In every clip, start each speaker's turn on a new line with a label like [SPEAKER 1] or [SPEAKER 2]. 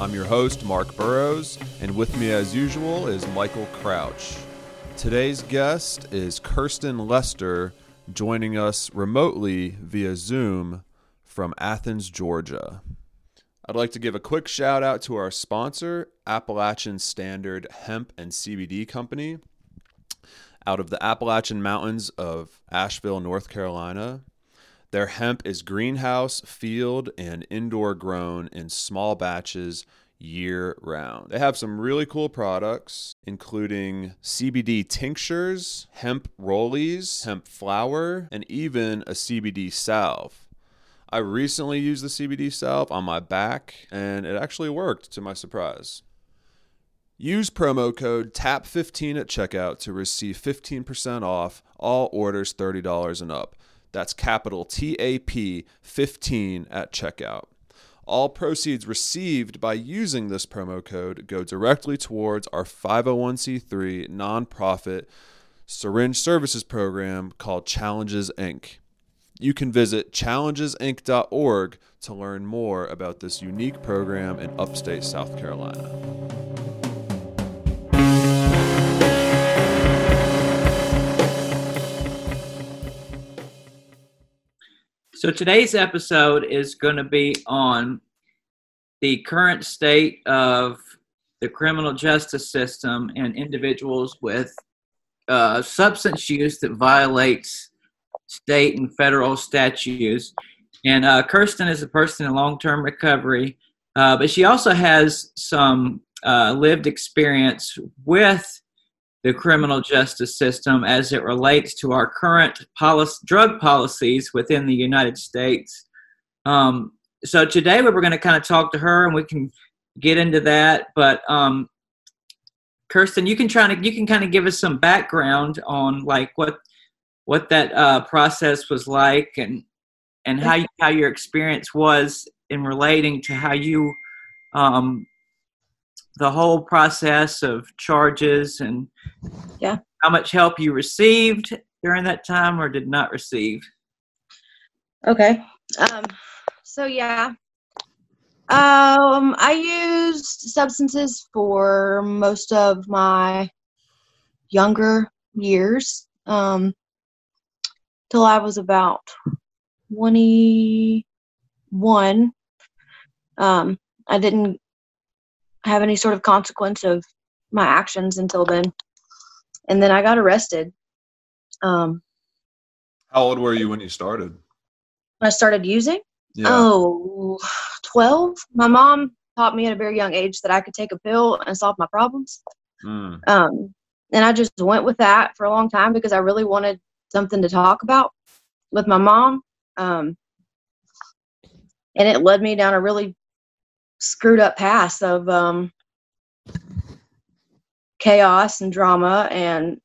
[SPEAKER 1] I'm your host, Mark Burrows, and with me, as usual, is Michael Crouch. Today's guest is Kirsten Lester, joining us remotely via Zoom from Athens, Georgia. I'd like to give a quick shout out to our sponsor, Appalachian Standard Hemp and CBD Company, out of the Appalachian Mountains of Asheville, North Carolina. Their hemp is greenhouse, field, and indoor grown in small batches year round. They have some really cool products, including CBD tinctures, hemp rollies, hemp flour, and even a CBD salve. I recently used the CBD salve on my back, and it actually worked to my surprise. Use promo code TAP15 at checkout to receive 15% off all orders $30 and up. That's capital T A P 15 at checkout. All proceeds received by using this promo code go directly towards our 501c3 nonprofit syringe services program called Challenges Inc. You can visit challengesinc.org to learn more about this unique program in upstate South Carolina.
[SPEAKER 2] So today's episode is going to be on the current state of the criminal justice system and individuals with uh, substance use that violates state and federal statutes. And uh, Kirsten is a person in long-term recovery, uh, but she also has some uh, lived experience with the criminal justice system as it relates to our current policy, drug policies within the United States. Um, so today we we're going to kind of talk to her, and we can get into that. But um, Kirsten, you can try to you can kind of give us some background on like what what that uh, process was like, and and how you, how your experience was in relating to how you um, the whole process of charges and
[SPEAKER 3] Yeah.
[SPEAKER 2] how much help you received during that time or did not receive.
[SPEAKER 3] Okay. Um, so yeah. Um, I used substances for most of my younger years. Um, till I was about 21. Um, I didn't have any sort of consequence of my actions until then. And then I got arrested. Um,
[SPEAKER 1] How old were you when you started?
[SPEAKER 3] When I started using.
[SPEAKER 1] Yeah.
[SPEAKER 3] Oh, 12. My mom taught me at a very young age that I could take a pill and solve my problems.
[SPEAKER 1] Mm.
[SPEAKER 3] Um, and I just went with that for a long time because I really wanted something to talk about with my mom. Um, and it led me down a really screwed up path of um, chaos and drama. And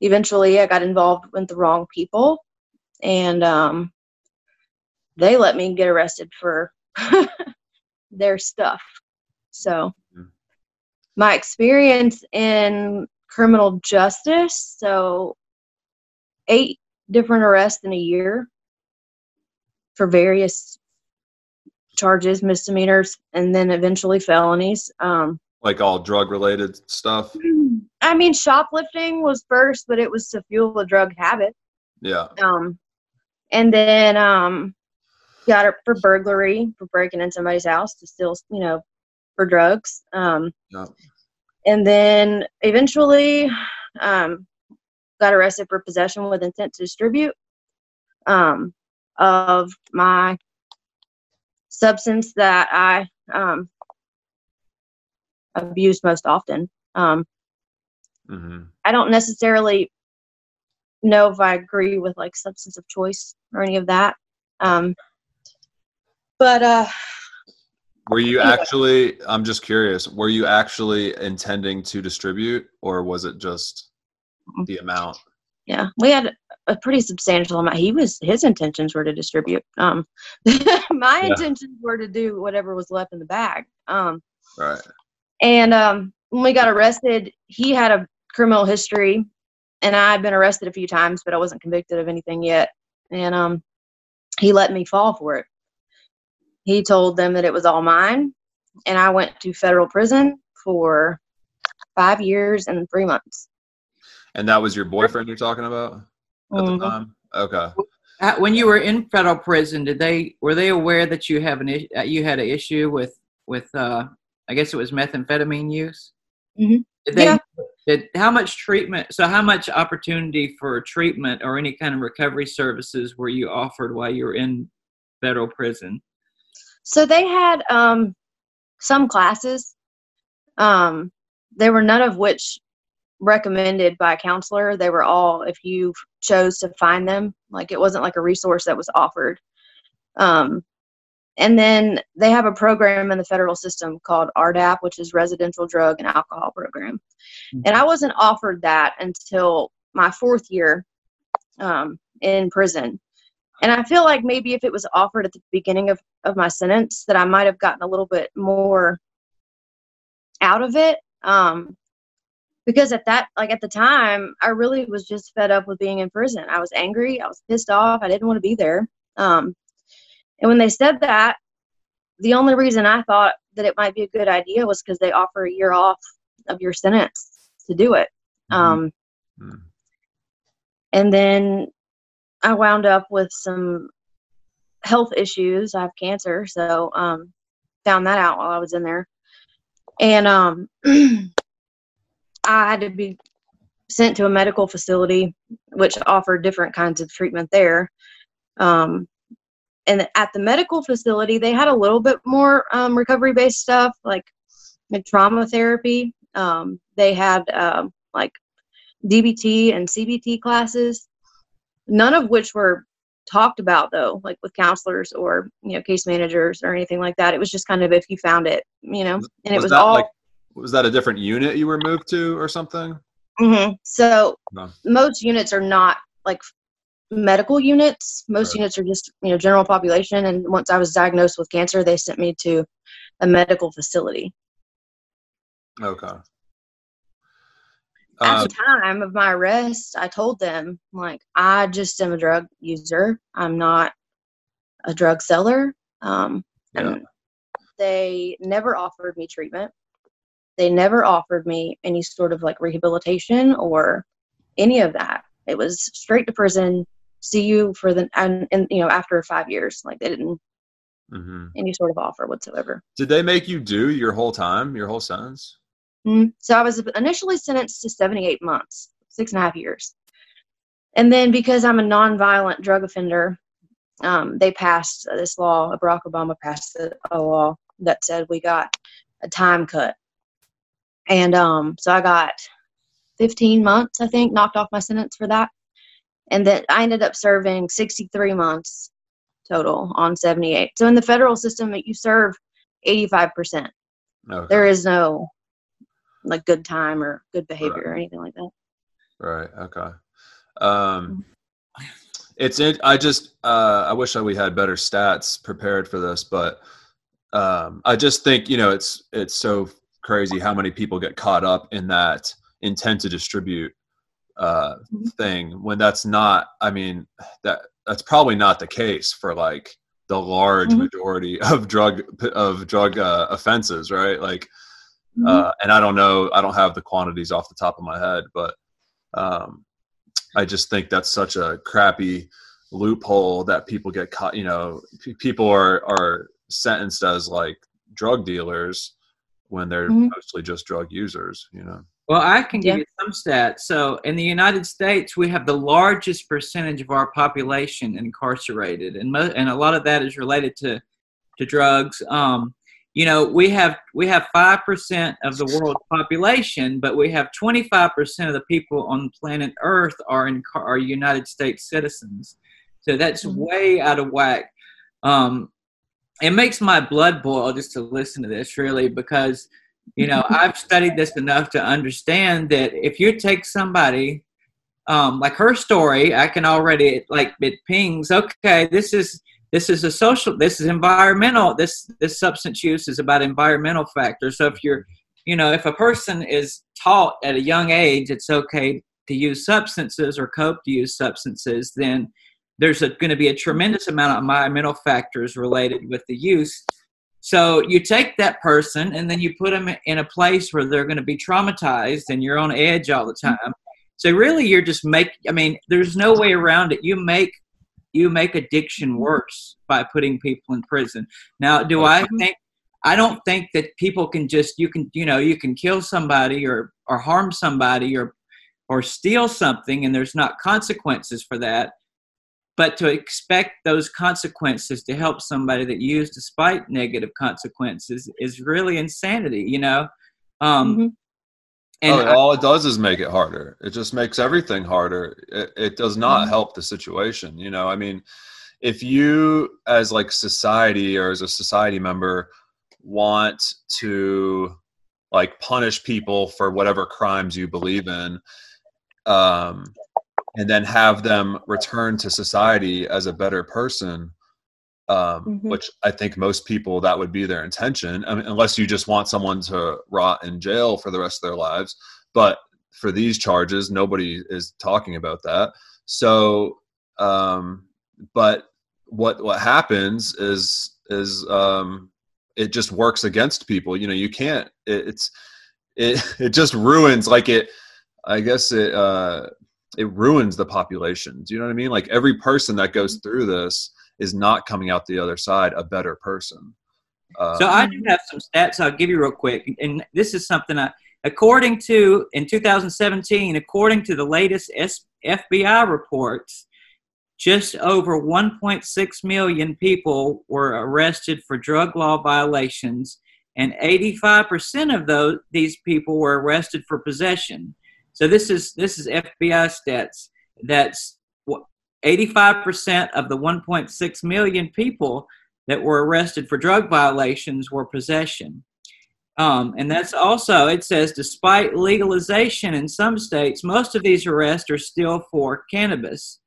[SPEAKER 3] eventually I got involved with the wrong people. And um, they let me get arrested for their stuff. So, my experience in criminal justice so, eight different arrests in a year for various charges, misdemeanors, and then eventually felonies. Um,
[SPEAKER 1] Like all drug related stuff?
[SPEAKER 3] I mean, shoplifting was first, but it was to fuel a drug habit.
[SPEAKER 1] Yeah.
[SPEAKER 3] Um, and then um, got it for burglary for breaking in somebody's house to steal, you know, for drugs. Um,
[SPEAKER 1] Yeah.
[SPEAKER 3] and then eventually um, got arrested for possession with intent to distribute um, of my substance that I um, abused most often. Um,
[SPEAKER 1] hmm
[SPEAKER 3] I don't necessarily know if I agree with like substance of choice or any of that. Um, but uh,
[SPEAKER 1] Were you
[SPEAKER 3] Anyway.
[SPEAKER 1] actually? I'm just curious. Were you actually intending to distribute, or was it just
[SPEAKER 3] Mm.
[SPEAKER 1] the amount?
[SPEAKER 3] Yeah, we had a pretty substantial amount. He was his intentions were to distribute. Um, my
[SPEAKER 1] Yeah.
[SPEAKER 3] intentions were to do whatever was left in the bag. Um,
[SPEAKER 1] Right.
[SPEAKER 3] And um, when we got arrested, he had a criminal history, and I had been arrested a few times, but I wasn't convicted of anything yet. And um, he let me fall for it. He told them that it was all mine, and I went to federal prison for five years and three months.
[SPEAKER 1] And that was your boyfriend you're talking about at the
[SPEAKER 3] Mhm.
[SPEAKER 1] time. Okay.
[SPEAKER 2] When you were in federal prison, did they were they aware that you have an is- uh, you had an issue with with uh, I guess it was methamphetamine use?
[SPEAKER 3] Mhm.
[SPEAKER 2] Did they,
[SPEAKER 3] Yeah.
[SPEAKER 2] Did, how much treatment? So how much opportunity for treatment or any kind of recovery services were you offered while you were in federal prison?
[SPEAKER 3] So they had um, some classes. Um, there were none of which recommended by a counselor. They were all if you chose to find them. Like it wasn't like a resource that was offered. Um, and then they have a program in the federal system called RDAP, which is Residential Drug and Alcohol Program. And I wasn't offered that until my fourth year um, in prison. And I feel like maybe if it was offered at the beginning of, of my sentence, that I might have gotten a little bit more out of it. Um, because at that, like at the time, I really was just fed up with being in prison. I was angry. I was pissed off. I didn't want to be there. Um, and when they said that, the only reason I thought that it might be a good idea was because they offer a year off of your sentence to do it. Um,
[SPEAKER 1] Mhm.
[SPEAKER 3] and then I wound up with some health issues. I have cancer, so um, found that out while I was in there, and um, I had to be sent to a medical facility, which offered different kinds of treatment there. Um, and at the medical facility, they had a little bit more um, recovery-based stuff, like trauma therapy. Um, they had um, like DBT and CBT classes, none of which were talked about though, like with counselors or you know case managers or anything like that. It was just kind of if you found it, you know, and it was all.
[SPEAKER 1] like was that a different unit you were moved to or something?
[SPEAKER 3] Mhm. So
[SPEAKER 1] No.
[SPEAKER 3] most units are not like medical units. Most
[SPEAKER 1] Right.
[SPEAKER 3] units are just you know general population. And once I was diagnosed with cancer, they sent me to a medical facility.
[SPEAKER 1] Okay.
[SPEAKER 3] At
[SPEAKER 1] Uh,
[SPEAKER 3] the time of my arrest, I told them like I just am a drug user. I'm not a drug seller. Um,
[SPEAKER 1] Yeah.
[SPEAKER 3] and they never offered me treatment. They never offered me any sort of like rehabilitation or any of that. It was straight to prison. See you for the and, and you know after five years, like they didn't
[SPEAKER 1] mhm.
[SPEAKER 3] any sort of offer whatsoever.
[SPEAKER 1] Did they make you do your whole time, your whole sentence?
[SPEAKER 3] Mm, So I was initially sentenced to 78 months, six and a half years. And then because I'm a nonviolent drug offender, um, they passed this law. Barack Obama passed a law that said we got a time cut. And um, so I got 15 months, I think, knocked off my sentence for that. And then I ended up serving 63 months total on 78. So in the federal system, you serve 85%
[SPEAKER 1] Okay.
[SPEAKER 3] there is no like good time or good behavior or anything like that.
[SPEAKER 1] Right. Okay. Um, it's it. I just uh, I wish that we had better stats prepared for this, but um, I just think you know it's it's so crazy how many people get caught up in that intent to distribute uh,
[SPEAKER 3] Mhm.
[SPEAKER 1] thing when that's not. I mean that that's probably not the case for like the large
[SPEAKER 3] Mhm.
[SPEAKER 1] majority of drug of drug uh, offenses, right? Like
[SPEAKER 3] Mm-hmm.
[SPEAKER 1] uh, and I don't know, I don't have the quantities off the top of my head, but um, I just think that's such a crappy loophole that people get caught. You know, p- people are are sentenced as like drug dealers when they're
[SPEAKER 3] Mhm.
[SPEAKER 1] mostly just drug users. You know,
[SPEAKER 2] Well, I can give
[SPEAKER 3] Yeah.
[SPEAKER 2] you some stats. So, in the United States, we have the largest percentage of our population incarcerated, and mo- and a lot of that is related to to drugs. Um, you know we have we have 5% of the world's population but we have 25% of the people on planet earth are in are united states citizens so that's
[SPEAKER 3] Mhm.
[SPEAKER 2] way out of whack um, it makes my blood boil just to listen to this really because you know i've studied this enough to understand that if you take somebody um, like her story i can already like it pings okay this is this is a social this is environmental this this substance use is about environmental factors. So if you're you know if a person is taught at a young age it's okay to use substances or cope to use substances then there's going to be a tremendous amount of environmental factors related with the use. So you take that person and then you put them in a place where they're going to be traumatized and you're on edge all the mm-hmm. time. So really you're just make i mean there's no way around it. You make you make addiction mm-hmm. worse by putting people in prison. Now do i think i don't think that people can just you can you know you can kill somebody or or harm somebody or or steal something and there's not consequences for that but to expect those consequences to help somebody that used despite negative consequences is really insanity you know um
[SPEAKER 3] Mhm.
[SPEAKER 2] and
[SPEAKER 1] oh,
[SPEAKER 2] I-
[SPEAKER 1] all it does is make it harder. It just makes everything harder. It, it does not
[SPEAKER 3] Mhm.
[SPEAKER 1] help the situation. You know, I mean, if you, as like society or as a society member, want to like punish people for whatever crimes you believe in, um, and then have them return to society as a better person, um,
[SPEAKER 3] Mhm.
[SPEAKER 1] which I think most people that would be their intention, I mean, unless you just want someone to rot in jail for the rest of their lives. But for these charges, nobody is talking about that. So, um, but what what happens is is um, it just works against people. You know, you can't. It, it's it it just ruins like it. I guess it uh, it ruins the population. Do you know what I mean? Like every person that goes through this is not coming out the other side a better person. Uh,
[SPEAKER 2] So I do have some stats I'll give you real quick, and this is something I, according to in 2017, according to the latest S, FBI reports, just over 1.6 million people were arrested for drug law violations, and 85% of those these people were arrested for possession. So this is this is FBI stats. That's 85% of the 1.6 million people that were arrested for drug violations were possession. Um, and that's also, it says, despite legalization in some states, most of these arrests are still for cannabis.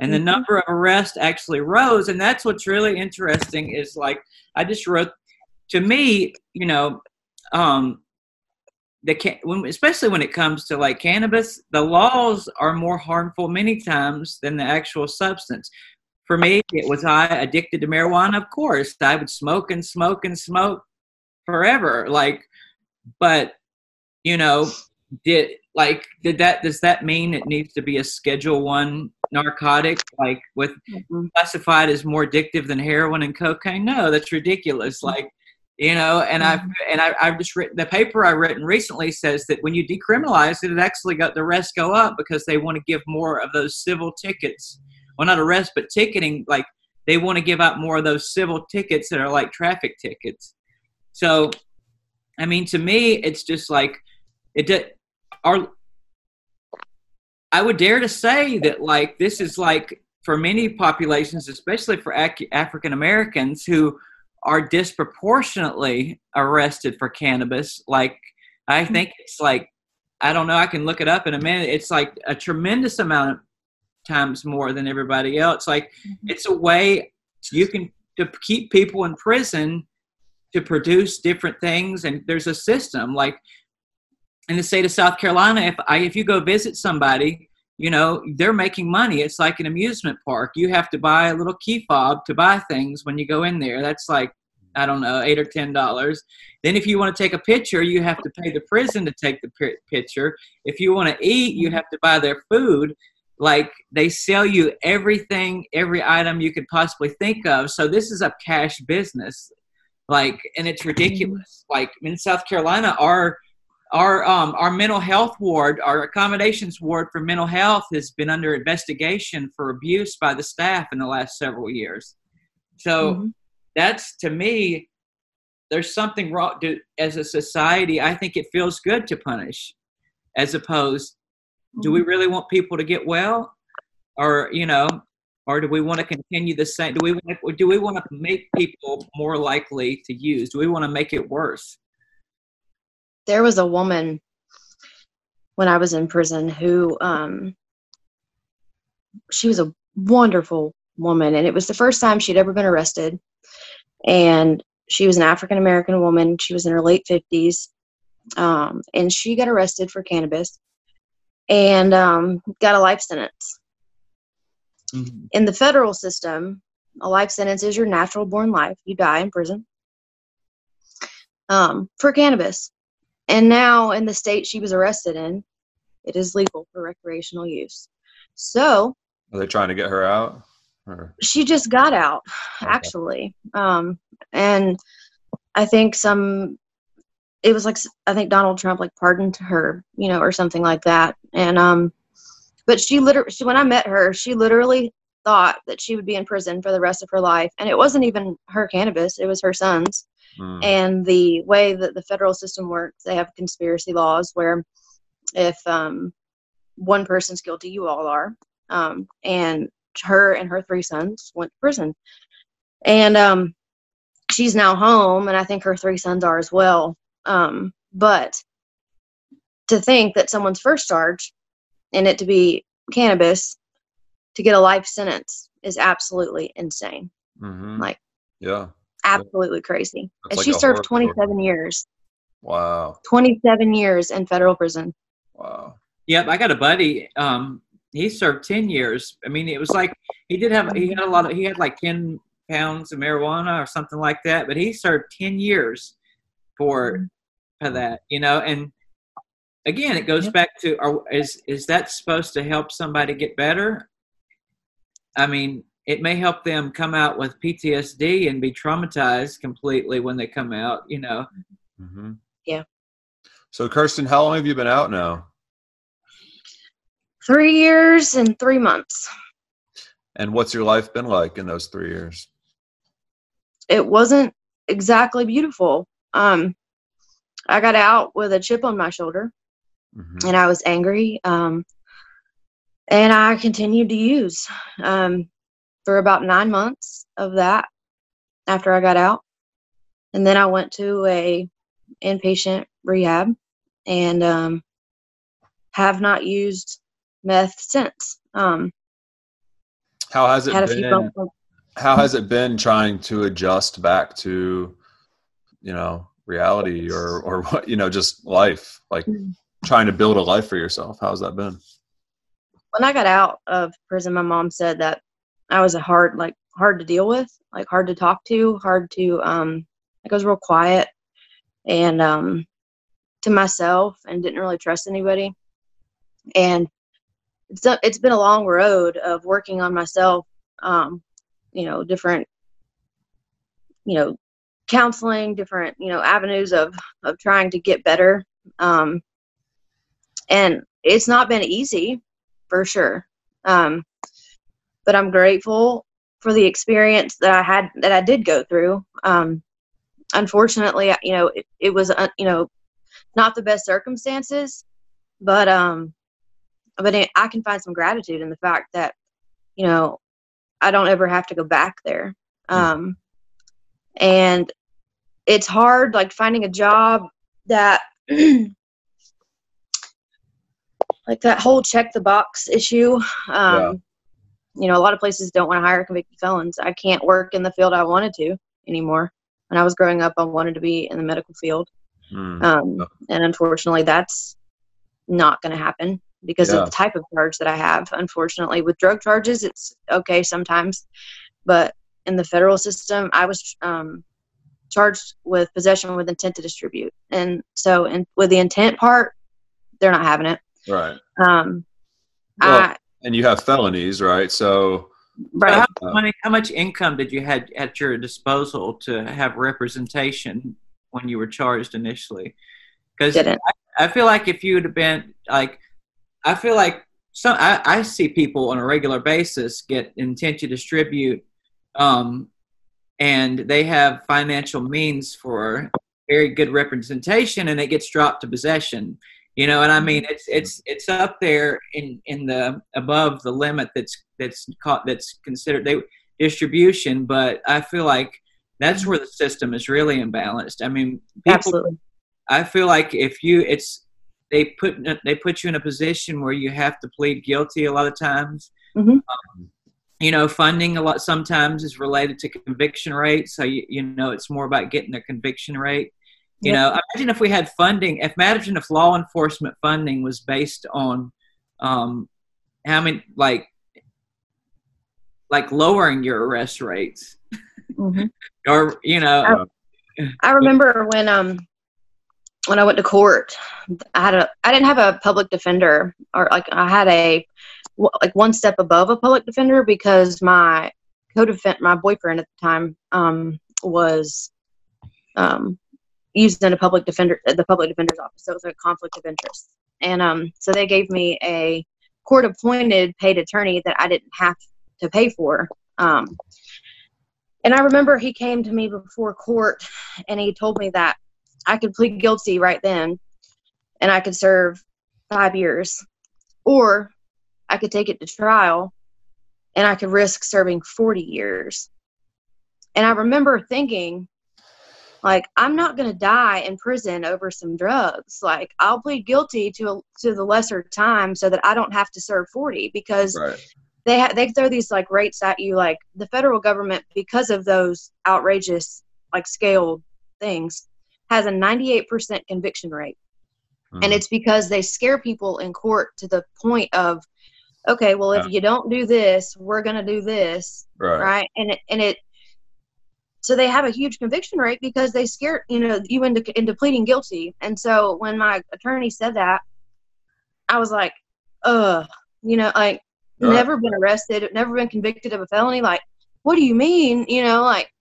[SPEAKER 2] And the
[SPEAKER 3] Mhm.
[SPEAKER 2] number of arrests actually rose. And that's what's really interesting is like, I just wrote, to me, you know, um, the when, especially when it comes to like cannabis, the laws are more harmful many times than the actual substance. For me, it was I addicted to marijuana. Of course, I would smoke and smoke and smoke forever. Like, but you know, did like did that? Does that mean it needs to be a Schedule One narcotic, like with
[SPEAKER 3] Mhm.
[SPEAKER 2] classified as more addictive than heroin and cocaine? No, that's ridiculous. Like, you know, and I've mm-hmm. and I, I've just written the paper i've written recently says that when you decriminalize it, it actually got the arrests go up because they want to give more of those civil tickets. Well, not arrest, but ticketing. Like they want to give out more of those civil tickets that are like traffic tickets. So, I mean, to me, it's just like it did. Our I would dare to say that like this is like for many populations, especially for Ac- African Americans who are disproportionately arrested for cannabis. Like I hmm. think it's like I don't know. I can look it up in a minute. It's like a tremendous amount of times more than everybody else. Like mm-hmm. it's a way you can to keep people in prison to produce different things, and there's a system like in the state of South Carolina. If I if you go visit somebody, you know they're making money. It's like an amusement park. You have to buy a little key fob to buy things when you go in there. That's like I don't know eight or ten dollars. Then if you want to take a picture, you have to pay the prison to take the pi- picture. If you want to eat, you have to buy their food. Like they sell you everything, every item you could possibly think of. So this is a cash business. Like, and it's mm-hmm. ridiculous. Like in South Carolina, our our um, our mental health ward, our accommodations ward for mental health, has been under investigation for abuse by the staff in the last several years. So
[SPEAKER 3] Mhm.
[SPEAKER 2] that's to me there's something wrong. Do, as a society, I think it feels good to punish, as opposed. Do we really want people to get well, or you know, or do we want to continue the same? Do we want do we want to make people more likely to use? Do we want to make it worse?
[SPEAKER 3] There was a woman when I was in prison who um she was a wonderful woman and it was the first time she'd ever been arrested. And she was an African American woman. She was in her late 50s um and she got arrested for cannabis and um got a life sentence.
[SPEAKER 2] Mm-hmm.
[SPEAKER 3] in the federal system a life sentence is your natural born life. You die in prison um for cannabis and now in the state she was arrested in, it is legal for recreational use. So
[SPEAKER 1] Are they trying to get her out? Or
[SPEAKER 3] she just got out,
[SPEAKER 1] Okay.
[SPEAKER 3] actually. Um, and I think some, it was like, I think Donald Trump like pardoned her, you know, or something like that. And, um, but she literally, she, when I met her, she literally thought that she would be in prison for the rest of her life. And it wasn't even her cannabis, it was her son's.
[SPEAKER 1] Hmm.
[SPEAKER 3] and the way that the federal system works they have conspiracy laws where if um, one person's guilty you all are um, and her and her three sons went to prison and um, she's now home and i think her three sons are as well um, but to think that someone's first charge and it to be cannabis to get a life sentence is absolutely insane
[SPEAKER 1] Mhm.
[SPEAKER 3] like
[SPEAKER 1] yeah.
[SPEAKER 3] Absolutely crazy
[SPEAKER 1] That's
[SPEAKER 3] and
[SPEAKER 1] like
[SPEAKER 3] she served
[SPEAKER 1] horror movie.
[SPEAKER 3] 27 years
[SPEAKER 1] Wow.
[SPEAKER 3] 27 years in federal prison.
[SPEAKER 1] Wow.
[SPEAKER 2] Yep, I got a buddy. Um, he served ten years. I mean, it was like he did have he had a lot of he had like ten pounds of marijuana or something like that, but he served ten years for for that. You know, and again, it goes
[SPEAKER 3] Yep.
[SPEAKER 2] back to are, is is that supposed to help somebody get better? I mean, it may help them come out with PTSD and be traumatized completely when they come out. You know,
[SPEAKER 1] hmm
[SPEAKER 3] Yeah.
[SPEAKER 1] So, Kirsten, how long have you been out now?
[SPEAKER 3] Three years and three months.
[SPEAKER 1] And what's your life been like in those three years?
[SPEAKER 3] It wasn't exactly beautiful. Um, I got out with a chip on my shoulder
[SPEAKER 1] Mhm.
[SPEAKER 3] and I was angry. Um, and I continued to use um, for about nine months of that after I got out. And then I went to a inpatient rehab and um, have not used meth since. Um,
[SPEAKER 1] How has it
[SPEAKER 3] had a few
[SPEAKER 1] been? How has it been trying to adjust back to, you know, reality or or what you know, just life? Like
[SPEAKER 3] Mm.
[SPEAKER 1] trying to build a life for yourself. How's that been?
[SPEAKER 3] when I got out of prison, my mom said that I was a hard, like hard to deal with, like hard to talk to, hard to, um, like I was real quiet and, um, to myself and didn't really trust anybody. And it's, a- it's been a long road of working on myself, um, you know, different, you know, counseling, different, you know, avenues of, of trying to get better. Um, and it's not been easy for sure. Um, but I'm grateful for the experience that I had that I did go through. Um, unfortunately, you know, it, it was uh, you know not the best circumstances, but um, but it, I can find some gratitude in the fact that you know I don't ever have to go back there. Um, and it's hard, like finding a job that like that whole check the box issue. Um, You know, a lot of places don't want to hire convicted felons. I can't work in the field I wanted to anymore. When I was growing up, I wanted to be in the medical field.
[SPEAKER 1] Mm.
[SPEAKER 3] Um, and unfortunately, that's not going to happen because
[SPEAKER 1] Yeah.
[SPEAKER 3] of the type of charge that I have. Unfortunately, with drug charges, it's okay sometimes, but in the federal system, I was um, charged with possession with intent to distribute, and so and with the intent part, they're not having it.
[SPEAKER 1] Right.
[SPEAKER 3] Um,
[SPEAKER 1] Well,
[SPEAKER 3] I,
[SPEAKER 1] and you have felonies, right? So
[SPEAKER 3] right.
[SPEAKER 2] how,
[SPEAKER 1] Uh,
[SPEAKER 2] money, how much income did you had at your disposal to have representation when you were charged initially? Because I, I feel like if you would have been like, I feel like some I, I see people on a regular basis get intent to distribute, um, and they have financial means for very good representation, and it gets dropped to possession. You know, and I mean, it's it's it's up there in in the above the limit that's that's caught that's considered they distribution, but I feel like that's where the system is really imbalanced. I mean, people,
[SPEAKER 3] Absolutely.
[SPEAKER 2] I feel like if you it's they put they put you in a position where you have to plead guilty a lot of times.
[SPEAKER 3] Mhm.
[SPEAKER 2] Um, you know, funding a lot sometimes is related to conviction rate, so you you know it's more about getting the conviction rate. You know, imagine if we had funding. If imagine if law enforcement funding was based on um, how many like like lowering your arrest rates,
[SPEAKER 3] Mhm.
[SPEAKER 2] or you know,
[SPEAKER 3] I remember when um when I went to court, I had a I didn't have a public defender or like I had a like one step above a public defender because my co-defend my boyfriend at the time um was um used in a public defender at the public defender's office so it was a conflict of interest and um so they gave me a court appointed paid attorney that I didn't have to pay for um and I remember he came to me before court and he told me that I could plead guilty right then and I could serve five years, or I could take it to trial and I could risk serving 40 years. And I remember thinking, like, I'm not going to die in prison over some drugs. Like, I'll plead guilty to a, to the lesser time so that I don't have to serve 40 because
[SPEAKER 1] Right.
[SPEAKER 3] they ha- they throw these like rates at you like the federal government because of those outrageous like scaled things has a 98% conviction rate
[SPEAKER 1] Mm-hmm.
[SPEAKER 3] and it's because they scare people in court to the point of okay well if
[SPEAKER 1] Yeah.
[SPEAKER 3] you don't do this we're going to do this
[SPEAKER 1] right.
[SPEAKER 3] right and it and it so they have a huge conviction rate because they scare you know you into into pleading guilty. And so when my attorney said that i was like ugh you know like never been arrested never been convicted of a felony. Like what do you mean? You know like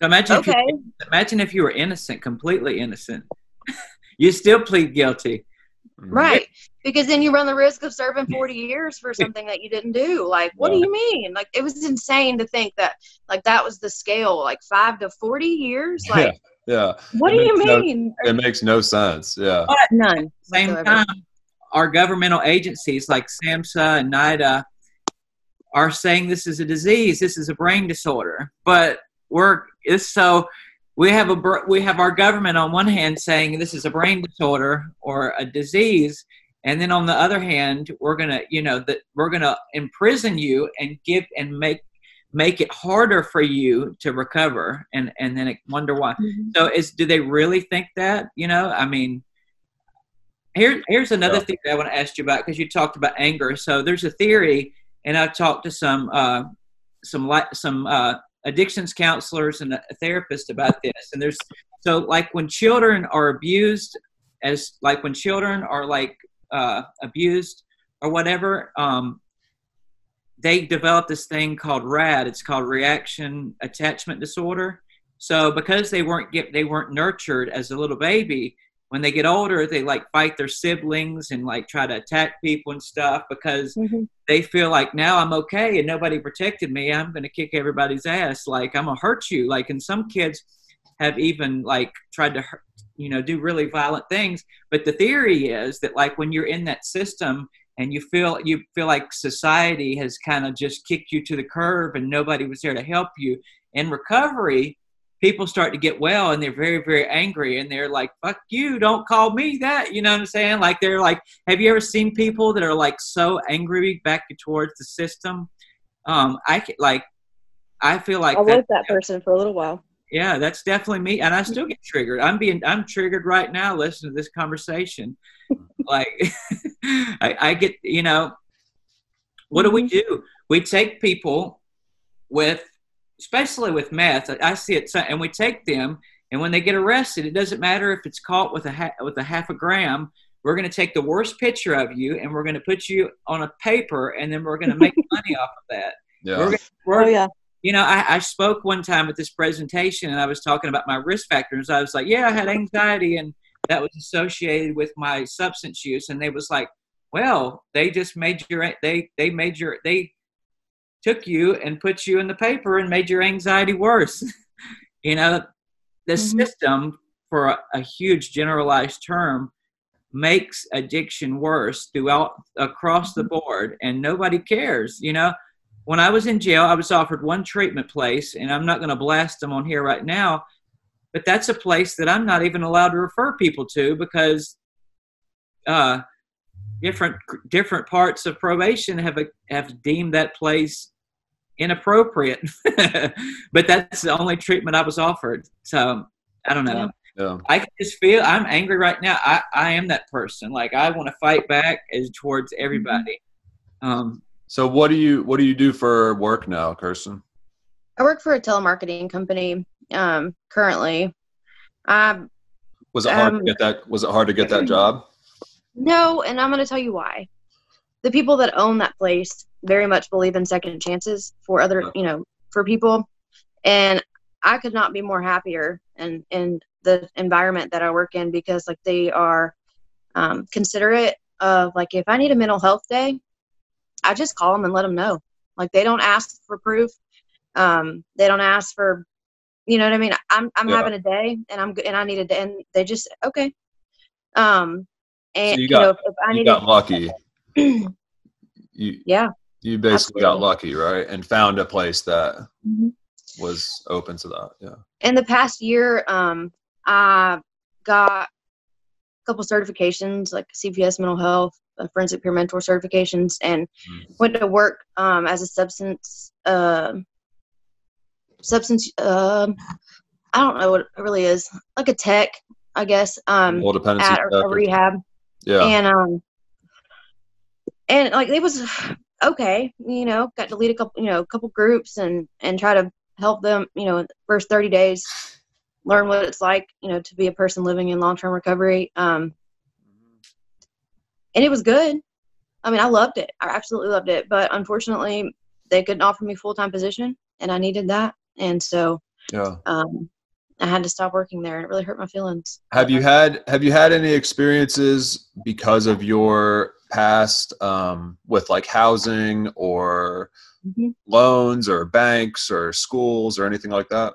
[SPEAKER 2] so imagine if you
[SPEAKER 3] okay.
[SPEAKER 2] imagine if you were innocent, completely innocent. you still plead guilty.
[SPEAKER 3] Right because then you run the risk of serving 40 years for something that you didn't do like what do you mean like it was insane to think that like that was the scale like 5 to 40 years like
[SPEAKER 1] Yeah.
[SPEAKER 3] what
[SPEAKER 1] It
[SPEAKER 3] do you
[SPEAKER 1] makes no-
[SPEAKER 3] mean
[SPEAKER 1] It makes no sense. Yeah.
[SPEAKER 3] none
[SPEAKER 2] Same
[SPEAKER 3] whatsoever.
[SPEAKER 2] time, our governmental agencies like SAMHSA and NIDA are saying this is a disease, this is a brain disorder. But we're it's so we have a we have our government on one hand saying this is a brain disorder or a disease, and then on the other hand, we're gonna you know that we're gonna imprison you and give and make make it harder for you to recover and and then wonder why
[SPEAKER 3] Mhm.
[SPEAKER 2] so is do they really think that? You know, I mean, here here's another
[SPEAKER 1] Yeah.
[SPEAKER 2] thing that I want to ask you about because you talked about anger. So there's a theory, and I've talked to some uh, some li- some uh, addictions counselors and a therapist about this. And there's so like when children are abused, as like when children are like uh, abused or whatever, um, they develop this thing called RAD. It's called reaction attachment disorder. So because they weren't get they weren't nurtured as a little baby, when they get older, they like fight their siblings and like try to attack people and stuff because
[SPEAKER 3] Mhm.
[SPEAKER 2] they feel like now I'm okay and nobody protected me. I'm going to kick everybody's ass. Like I'm gonna hurt you. Like and some kids have even like tried to hurt, you know do really violent things. But the theory is that like when you're in that system and you feel you feel like society has kind of just kicked you to the curb and nobody was there to help you in recovery people start to get well and they're very very angry and they're like fuck you don't call me that. You know what i'm saying? Like they're like have you ever seen people that are like so angry back towards the system? Um i like i feel like
[SPEAKER 3] i was that person for a little while.
[SPEAKER 2] Yeah that's definitely me and i still get triggered. I'm being i'm triggered right now listening to this conversation. Like I, I get you know what do we do? We take people with especially with meth i see it and we take them and when they get arrested it doesn't matter if it's caught with a ha- with a half a gram we're going to take the worst picture of you and we're going to put you on a paper and then we're going to make money off of that
[SPEAKER 1] Yeah.
[SPEAKER 2] we're, gonna- we're,
[SPEAKER 3] oh yeah
[SPEAKER 2] you know, I, I spoke one time at this presentation and I was talking about my risk factors. I was like, yeah, I had anxiety and that was associated with my substance use. And they was like, well, they just made your, they, they made your, they, took you and put you in the paper and made your anxiety worse. you know, the
[SPEAKER 3] Mhm.
[SPEAKER 2] system for a, a huge generalized term makes addiction worse throughout across the board and nobody cares you know when i was in jail i was offered one treatment place and i'm not going to blast them on here right now but that's a place that i'm not even allowed to refer people to because uh different different parts of probation have have deemed that place inappropriate but that's the only treatment i was offered so i don't know
[SPEAKER 3] Yeah.
[SPEAKER 1] Yeah.
[SPEAKER 2] I can just feel I'm angry right now. I, I am that person. Like I want to fight back as towards everybody. Um,
[SPEAKER 1] So what do you what do you do for work now, Kirsten?
[SPEAKER 3] I work for a telemarketing company um, currently. Um,
[SPEAKER 1] Was it hard
[SPEAKER 3] Um,
[SPEAKER 1] to get that? Was it hard to get that job?
[SPEAKER 3] No, and I'm going to tell you why. The people that own that place very much believe in second chances for other, you know, for people, and I could not be more happier and in the environment that I work in because like they are um, considerate of like if I need a mental health day, I just call them and let them know. Like they don't ask for proof. Um, they don't ask for, you know what I mean. I'm I'm
[SPEAKER 1] Yeah.
[SPEAKER 3] having a day and I'm g- and I need a day and they just okay. Um, and
[SPEAKER 1] you
[SPEAKER 3] you,
[SPEAKER 1] got-
[SPEAKER 3] know if, if
[SPEAKER 1] You got lucky. You
[SPEAKER 3] yeah.
[SPEAKER 1] you basically got lucky, right? And found a place that
[SPEAKER 3] Mhm.
[SPEAKER 1] was open to that. Yeah.
[SPEAKER 3] in the past year, um, I got a couple certifications like CPS mental health, forensic peer mentor certifications, and
[SPEAKER 1] Mm.
[SPEAKER 3] went to work um, as a substance uh, substance. um I don't know what it really is, like a tech, I guess, um,
[SPEAKER 1] Full dependency.
[SPEAKER 3] at a, a rehab,
[SPEAKER 1] yeah.
[SPEAKER 3] and um, and like it was okay, you know, got to lead a couple, you know, a couple groups and and try to help them, you know, in the first 30 days learn what it's like, you know, to be a person living in long-term recovery. Um, and it was good. I mean, I loved it. I absolutely loved it. But unfortunately, they couldn't offer me full-time position, and I needed that. And so
[SPEAKER 1] yeah.
[SPEAKER 3] um, I had to stop working there, and it really hurt my feelings.
[SPEAKER 1] Have you had Have you had any experiences because of your past um, with like housing or
[SPEAKER 3] Mhm.
[SPEAKER 1] loans or banks or schools or anything like that?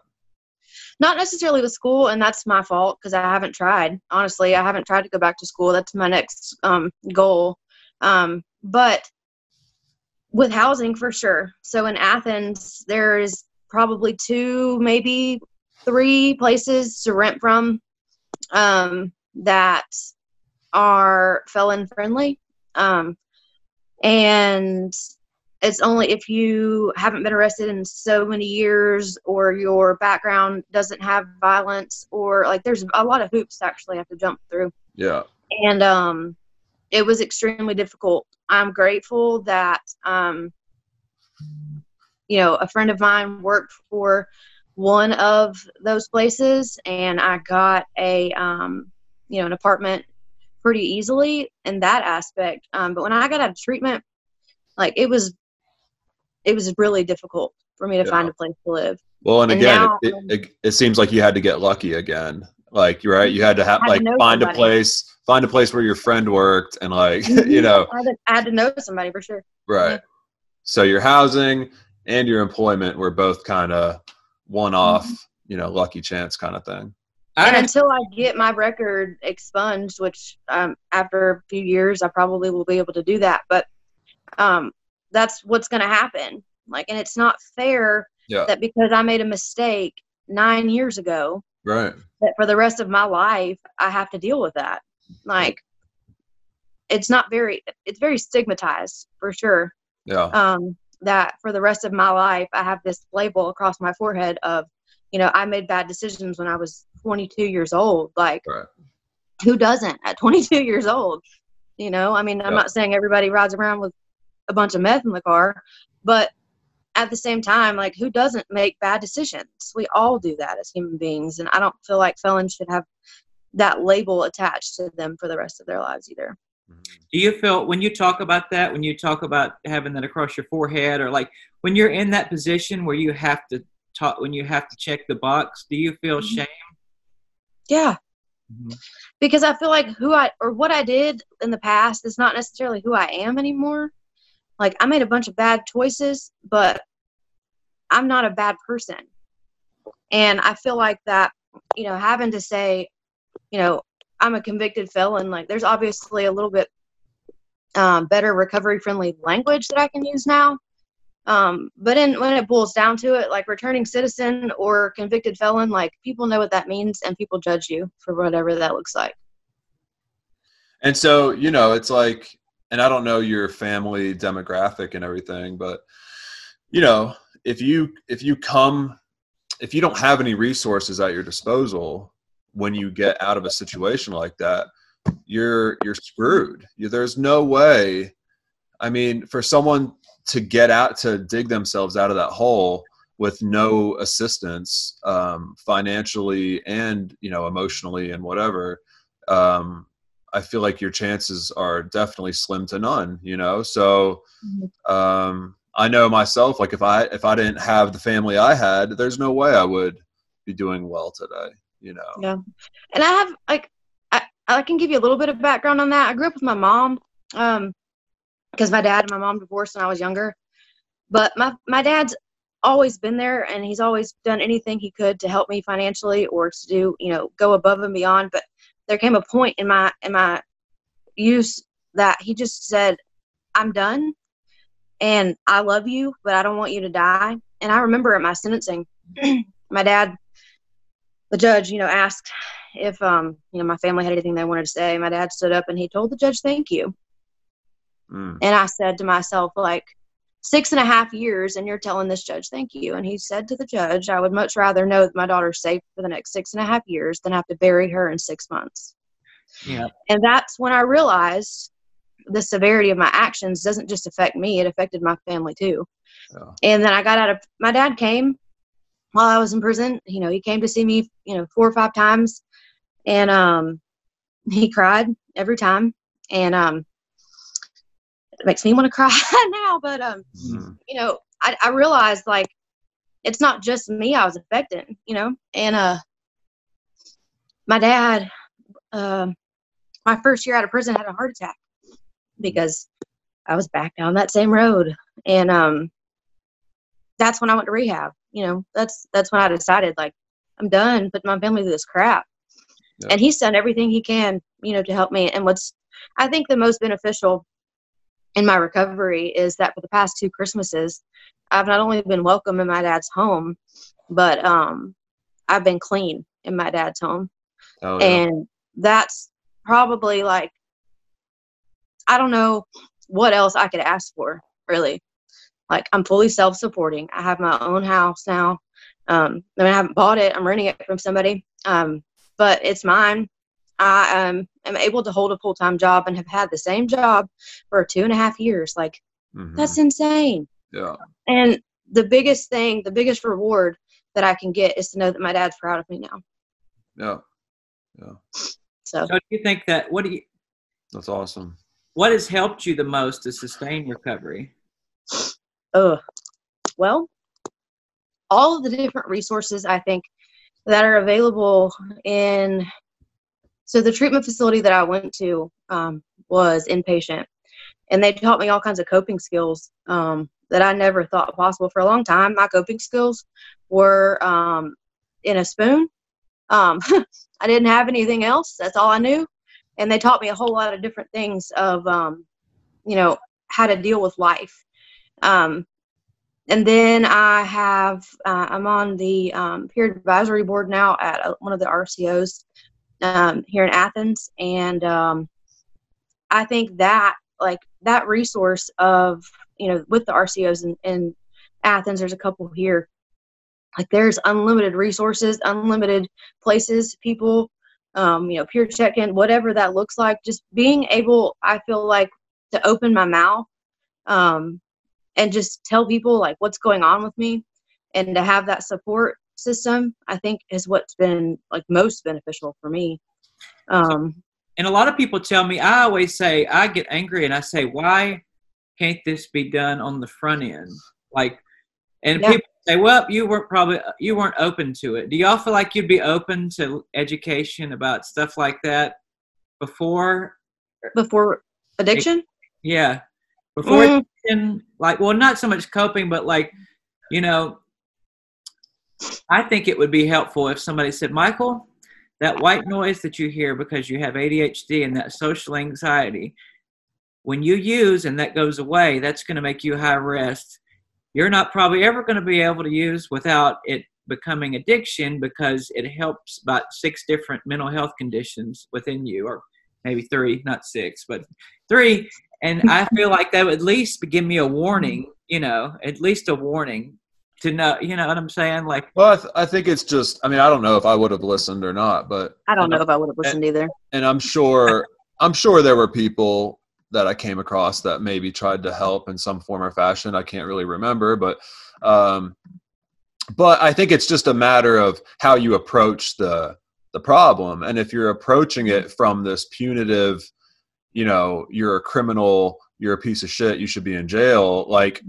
[SPEAKER 3] Not necessarily with school, and that's my fault because I haven't tried. Honestly, I haven't tried to go back to school. That's my next um, goal. Um, but with housing, for sure. So in Athens, there's probably two, maybe three places to rent from um, that are felon friendly. Um, and it's only if you haven't been arrested in so many years or your background doesn't have violence or like there's a lot of hoops to actually have to jump through
[SPEAKER 1] Yeah.
[SPEAKER 3] and um it was extremely difficult i'm grateful that um you know a friend of mine worked for one of those places and i got a um you know an apartment pretty easily in that aspect. Um but when i got out of treatment like it was it was really difficult for me to
[SPEAKER 1] Yeah.
[SPEAKER 3] find a place to live.
[SPEAKER 1] Well, and
[SPEAKER 3] And
[SPEAKER 1] again,
[SPEAKER 3] now-
[SPEAKER 1] it, it, it, seems like you had to get lucky again. Like right, you had to have
[SPEAKER 3] to
[SPEAKER 1] like
[SPEAKER 3] know
[SPEAKER 1] find a place, find a place where your friend worked, and like you know,
[SPEAKER 3] I had, to, I had to know somebody for sure.
[SPEAKER 1] Right. So your housing and your employment were both kind of one off, you know, lucky chance kind of thing.
[SPEAKER 2] I
[SPEAKER 3] and until I get my record expunged, which um, after a few years I probably will be able to do that, but um, that's what's going to happen. Like, and it's not fair
[SPEAKER 1] Yeah.
[SPEAKER 3] that because I made a mistake nine years ago,
[SPEAKER 1] Right.
[SPEAKER 3] that for the rest of my life I have to deal with that. Like, it's not very, it's very stigmatized for sure.
[SPEAKER 1] Yeah.
[SPEAKER 3] um, that for the rest of my life I have this label across my forehead of, you know, I made bad decisions when I was 22 years old. Like,
[SPEAKER 1] Right.
[SPEAKER 3] who doesn't at 22 years old? You know, I mean, I'm
[SPEAKER 1] Yeah.
[SPEAKER 3] not saying everybody rides around with a bunch of meth in the car, but at the same time, like, who doesn't make bad decisions? We all do that as human beings, and I don't feel like felons should have that label attached to them for the rest of their lives either.
[SPEAKER 2] Do you feel when you talk about that, when you talk about having that across your forehead, or like when you're in that position where you have to talk, when you have to check the box, do you feel
[SPEAKER 3] Mhm.
[SPEAKER 2] shame?
[SPEAKER 3] Yeah,
[SPEAKER 2] Mhm.
[SPEAKER 3] because I feel like who I or what I did in the past is not necessarily who I am anymore. like I made a bunch of bad choices, but I'm not a bad person. And I feel like that, you know, having to say, you know, I'm a convicted felon, like there's obviously a little bit um, better recovery friendly language that I can use now. Um, but in, when it boils down to it, like returning citizen or convicted felon, like people know what that means and people judge you for whatever that looks like.
[SPEAKER 1] And so, you know, it's like, and I don't know your family demographic and everything, but you know, if you if you come if you don't have any resources at your disposal when you get out of a situation like that, you're you're screwed. You, there's no way. I mean, for someone to get out to dig themselves out of that hole with no assistance um, financially and you know emotionally and whatever um, i feel like your chances are definitely slim to none you know so um, i know myself like if i if i didn't have the family i had there's no way i would be doing well today you know
[SPEAKER 3] Yeah. And I have like I, I can give you a little bit of background on that. I grew up with my mom, um, because my dad and my mom divorced when I was younger. But my my dad's always been there and he's always done anything he could to help me financially or to do, you know, go above and beyond. But there came a point in my in my use that he just said, I'm done and I love you, but I don't want you to die. And I remember at my sentencing, my dad the judge, you know, asked if um, you know, my family had anything they wanted to say. My dad stood up and he told the judge, "Thank you."
[SPEAKER 1] Mm.
[SPEAKER 3] And I said to myself, like, six and a half years, and you're telling this judge, "Thank you." And he said to the judge, "I would much rather know that my daughter's safe for the next six and a half years than have to bury her in six months."
[SPEAKER 2] Yeah.
[SPEAKER 3] And that's when I realized the severity of my actions doesn't just affect me; it affected my family too.
[SPEAKER 1] Yeah.
[SPEAKER 3] And then I got out of. My dad came while I was in prison. You know, he came to see me, you know, four or five times, and um, he cried every time, and um, it makes me want to cry now. But um,
[SPEAKER 1] Mm.
[SPEAKER 3] you know, I, I realized like it's not just me I was affecting, you know, and uh, my dad, um, my first year out of prison had a heart attack because I was back down that same road, and um, that's when I went to rehab. You know, that's that's when I decided like I'm done putting my family through this crap.
[SPEAKER 1] Yeah.
[SPEAKER 3] And he's done everything he can, you know, to help me. And what's I think the most beneficial in my recovery is that for the past two Christmases, I've not only been welcome in my dad's home, but um, I've been clean in my dad's home,
[SPEAKER 1] Hell yeah.
[SPEAKER 3] and that's probably like I don't know what else I could ask for, really. Like I'm fully self-supporting. I have my own house now. Um, I mean, I haven't bought it. I'm renting it from somebody, um, but it's mine. I um, am able to hold a full-time job and have had the same job for two and a half years. Like
[SPEAKER 1] Mhm.
[SPEAKER 3] that's insane.
[SPEAKER 1] yeah
[SPEAKER 3] And the biggest thing, the biggest reward that I can get is to know that my dad's proud of me now.
[SPEAKER 1] yeah yeah
[SPEAKER 3] So
[SPEAKER 2] So do you think that what do you
[SPEAKER 1] that's awesome
[SPEAKER 2] what has helped you the most to sustain recovery?
[SPEAKER 3] Ugh. Well, all of the different resources I think that are available in. So the treatment facility that I went to um, was inpatient, and they taught me all kinds of coping skills um, that I never thought possible for a long time. My coping skills were um, in a spoon. Um, I didn't have anything else. That's all I knew, and they taught me a whole lot of different things of, um, you know, how to deal with life. Um, and then I have, uh, I'm on the um, peer advisory board now at uh, one of the RCOs um, here in Athens. And um, I think that, like, that resource of, you know, with the RCOs in, in Athens, there's a couple here. Like, there's unlimited resources, unlimited places, people, um, you know, peer check in, whatever that looks like. Just being able, I feel like, to open my mouth um, and just tell people like what's going on with me and to have that support system i think is what's been like most beneficial for me um
[SPEAKER 2] And a lot of people tell me I always say I get angry and I say why can't this be done on the front end? Like and
[SPEAKER 3] Yeah.
[SPEAKER 2] people say, "Well, you weren't probably you weren't open to it." Do y'all feel like you'd be open to education about stuff like that before?
[SPEAKER 3] before addiction
[SPEAKER 2] Yeah. Before
[SPEAKER 3] Mm.
[SPEAKER 2] addiction, like well not so much coping but like you know i think it would be helpful if somebody said michael that white noise that you hear because you have adhd and that social anxiety when you use and that goes away that's going to make you high risk you're not probably ever going to be able to use without it becoming addiction because it helps about six different mental health conditions within you or maybe three not six but three and i feel like that would at least give me a warning you know at least a warning to know you know what i'm saying like
[SPEAKER 1] Well, I, th- I think it's just. I mean, I don't know if I would have listened or not, but
[SPEAKER 3] I don't know if I would have listened either.
[SPEAKER 1] and I'm sure I'm sure there were people that I came across that maybe tried to help in some form or fashion. I can't really remember, but um, but I think it's just a matter of how you approach the the problem, and if you're approaching it from this punitive, you know, you're a criminal, you're a piece of shit, you should be in jail, like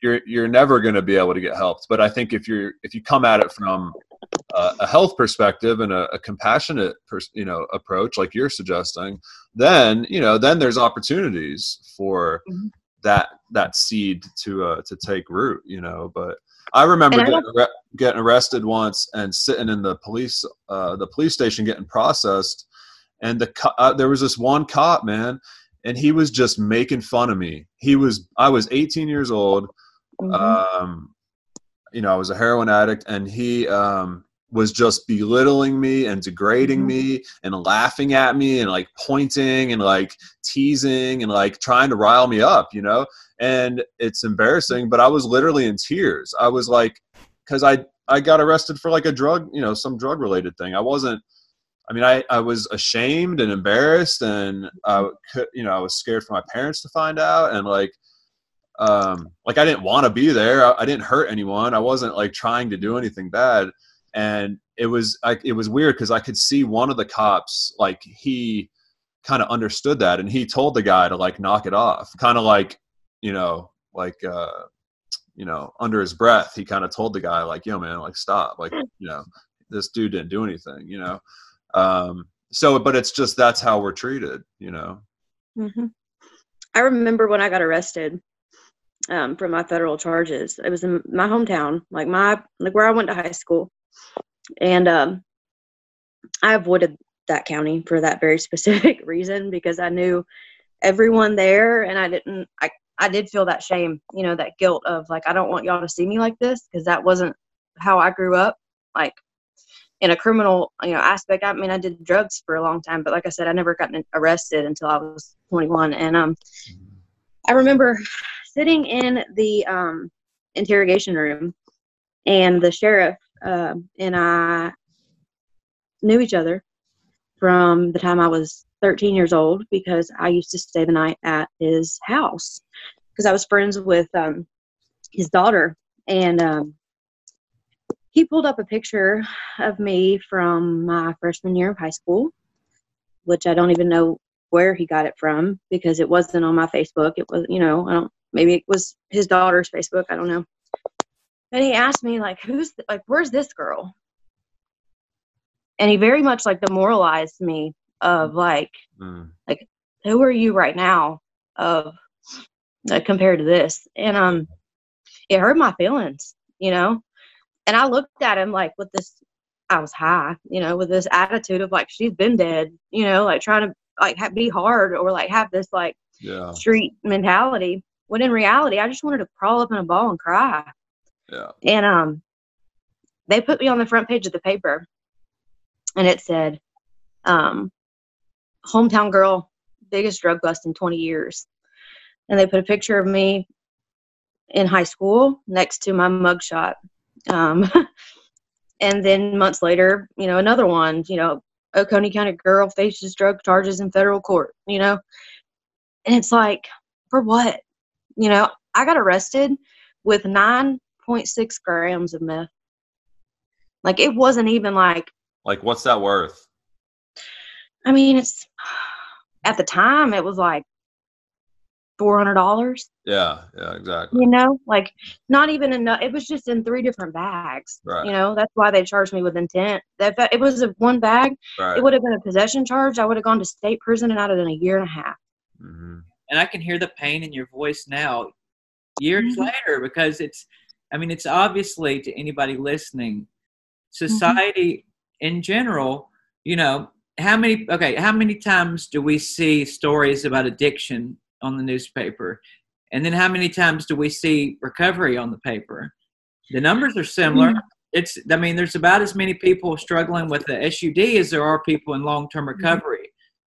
[SPEAKER 1] you're you're never going to be able to get helped. But I think if you're if you come at it from a, a health perspective and a, a compassionate, pers- you know, approach like you're suggesting, then you know then there's opportunities for
[SPEAKER 3] Mhm.
[SPEAKER 1] that that seed to uh, to take root. You know, but I remember
[SPEAKER 3] I
[SPEAKER 1] getting, arre- getting arrested once and sitting in the police uh, the police station getting processed, and the uh, there was this one cop man. And he was just making fun of me. He was, I was 18 years old
[SPEAKER 3] Mhm.
[SPEAKER 1] um, you know, I was a heroin addict, and he um, was just belittling me and degrading
[SPEAKER 3] Mhm.
[SPEAKER 1] me and laughing at me and like pointing and like teasing and like trying to rile me up, you know. And it's embarrassing, but I was literally in tears. I was like, because I I got arrested for like a drug, you know, some drug related thing. I wasn't. I mean, I, I was ashamed and embarrassed, and I could, you know, I was scared for my parents to find out, and like, um like i didn't want to be there. I, I didn't hurt anyone. I wasn't like trying to do anything bad. And it was like it was weird because i could see one of the cops like he kind of understood that and he told the guy to like knock it off. Kind of like you know like uh you know under his breath he kind of told the guy like yo man like stop. Like you know this dude didn't do anything you know um so but it's just that's how we're treated you know
[SPEAKER 3] hmm I remember when I got arrested um, for my federal charges. It was in my hometown, like my like where I went to high school, and um, I avoided that county for that very specific reason because I knew everyone there, and I didn't. I I did feel that shame, you know, that guilt of like I don't want y'all to see me like this because that wasn't how I grew up. Like in a criminal you know aspect. I mean i did drugs for a long time but like i said i never got arrested until i was 21 and um i remember sitting in the um interrogation room and the sheriff um and i knew each other from the time i was 13 years old because i used to stay the night at his house because i was friends with um his daughter. And um he pulled up a picture of me from my freshman year of high school, which I don't even know where he got it from because it wasn't on my Facebook. It was, you know, I don't, maybe it was his daughter's Facebook. I don't know. And he asked me, like, who's, like, where's this girl? And he very much, like, demoralized me of, like,
[SPEAKER 1] Mm.
[SPEAKER 3] who are you right now of uh, compared to this and um it hurt my feelings you know and i looked at him like with this i was high you know with this attitude of like she's been dead you know like trying to like be hard or like have this like
[SPEAKER 1] yeah.
[SPEAKER 3] street mentality. When in reality i just wanted to crawl up in a ball and cry.
[SPEAKER 1] Yeah.
[SPEAKER 3] And um they put me on the front page of the paper and it said um hometown girl biggest drug bust in 20 years. And they put a picture of me in high school next to my mugshot um and then months later you know another one you know oconee county girl faces drug charges in federal court you know? And it's like for what? You know i got arrested with 9.6 grams of meth. Like it wasn't even like
[SPEAKER 1] like what's that worth?
[SPEAKER 3] I mean it's at the time it was like $400
[SPEAKER 1] yeah yeah exactly
[SPEAKER 3] you know like not even enough it was just in three different bags
[SPEAKER 1] Right.
[SPEAKER 3] you know that's why they charged me with intent that if it was a one bag
[SPEAKER 1] right
[SPEAKER 3] it would have been a possession charge i would have gone to state prison and i'd have done a year and a half
[SPEAKER 1] hmm
[SPEAKER 2] and I can hear the pain in your voice now, years
[SPEAKER 3] Mhm.
[SPEAKER 2] later, because it's. I mean, it's obviously to anybody listening,
[SPEAKER 3] Mm-hmm.
[SPEAKER 2] society in general. You know, how many? Okay, how many times do we see stories about addiction on the newspaper, and then how many times do we see recovery on the paper? The numbers are similar. It's. I mean, there's about as many people struggling with the SUD as there are people in long-term recovery.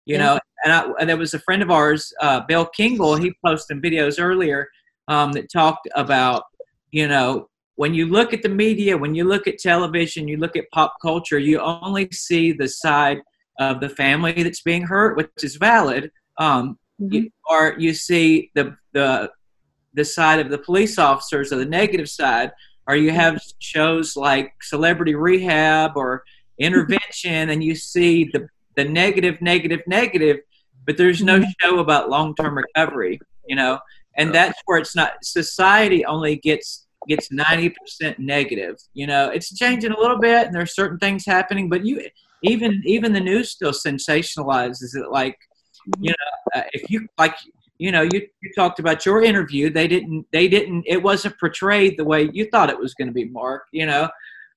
[SPEAKER 2] You know, and, I, and there was a friend of ours, uh, Bill Kingle. He posted videos earlier um, that talked about, you know, when you look at the media, when you look at television, you look at pop culture, you only see the side of the family that's being hurt, which is valid. Um, you, mm-hmm. or you see the the the side of the police officers or the negative side, or you have shows like Celebrity Rehab or mm-hmm. Intervention, and you see the the negative, negative, negative, but there's no mm-hmm. show about long term recovery, you know, and that's where it's not. Society only gets gets ninety percent negative, you know. It's changing a little bit, and there's certain things happening, but you even even the news still sensationalizes it like you know uh, if you like you know you, you talked about your interview they didn't they didn't it wasn't portrayed the way you thought it was going to be mark you know?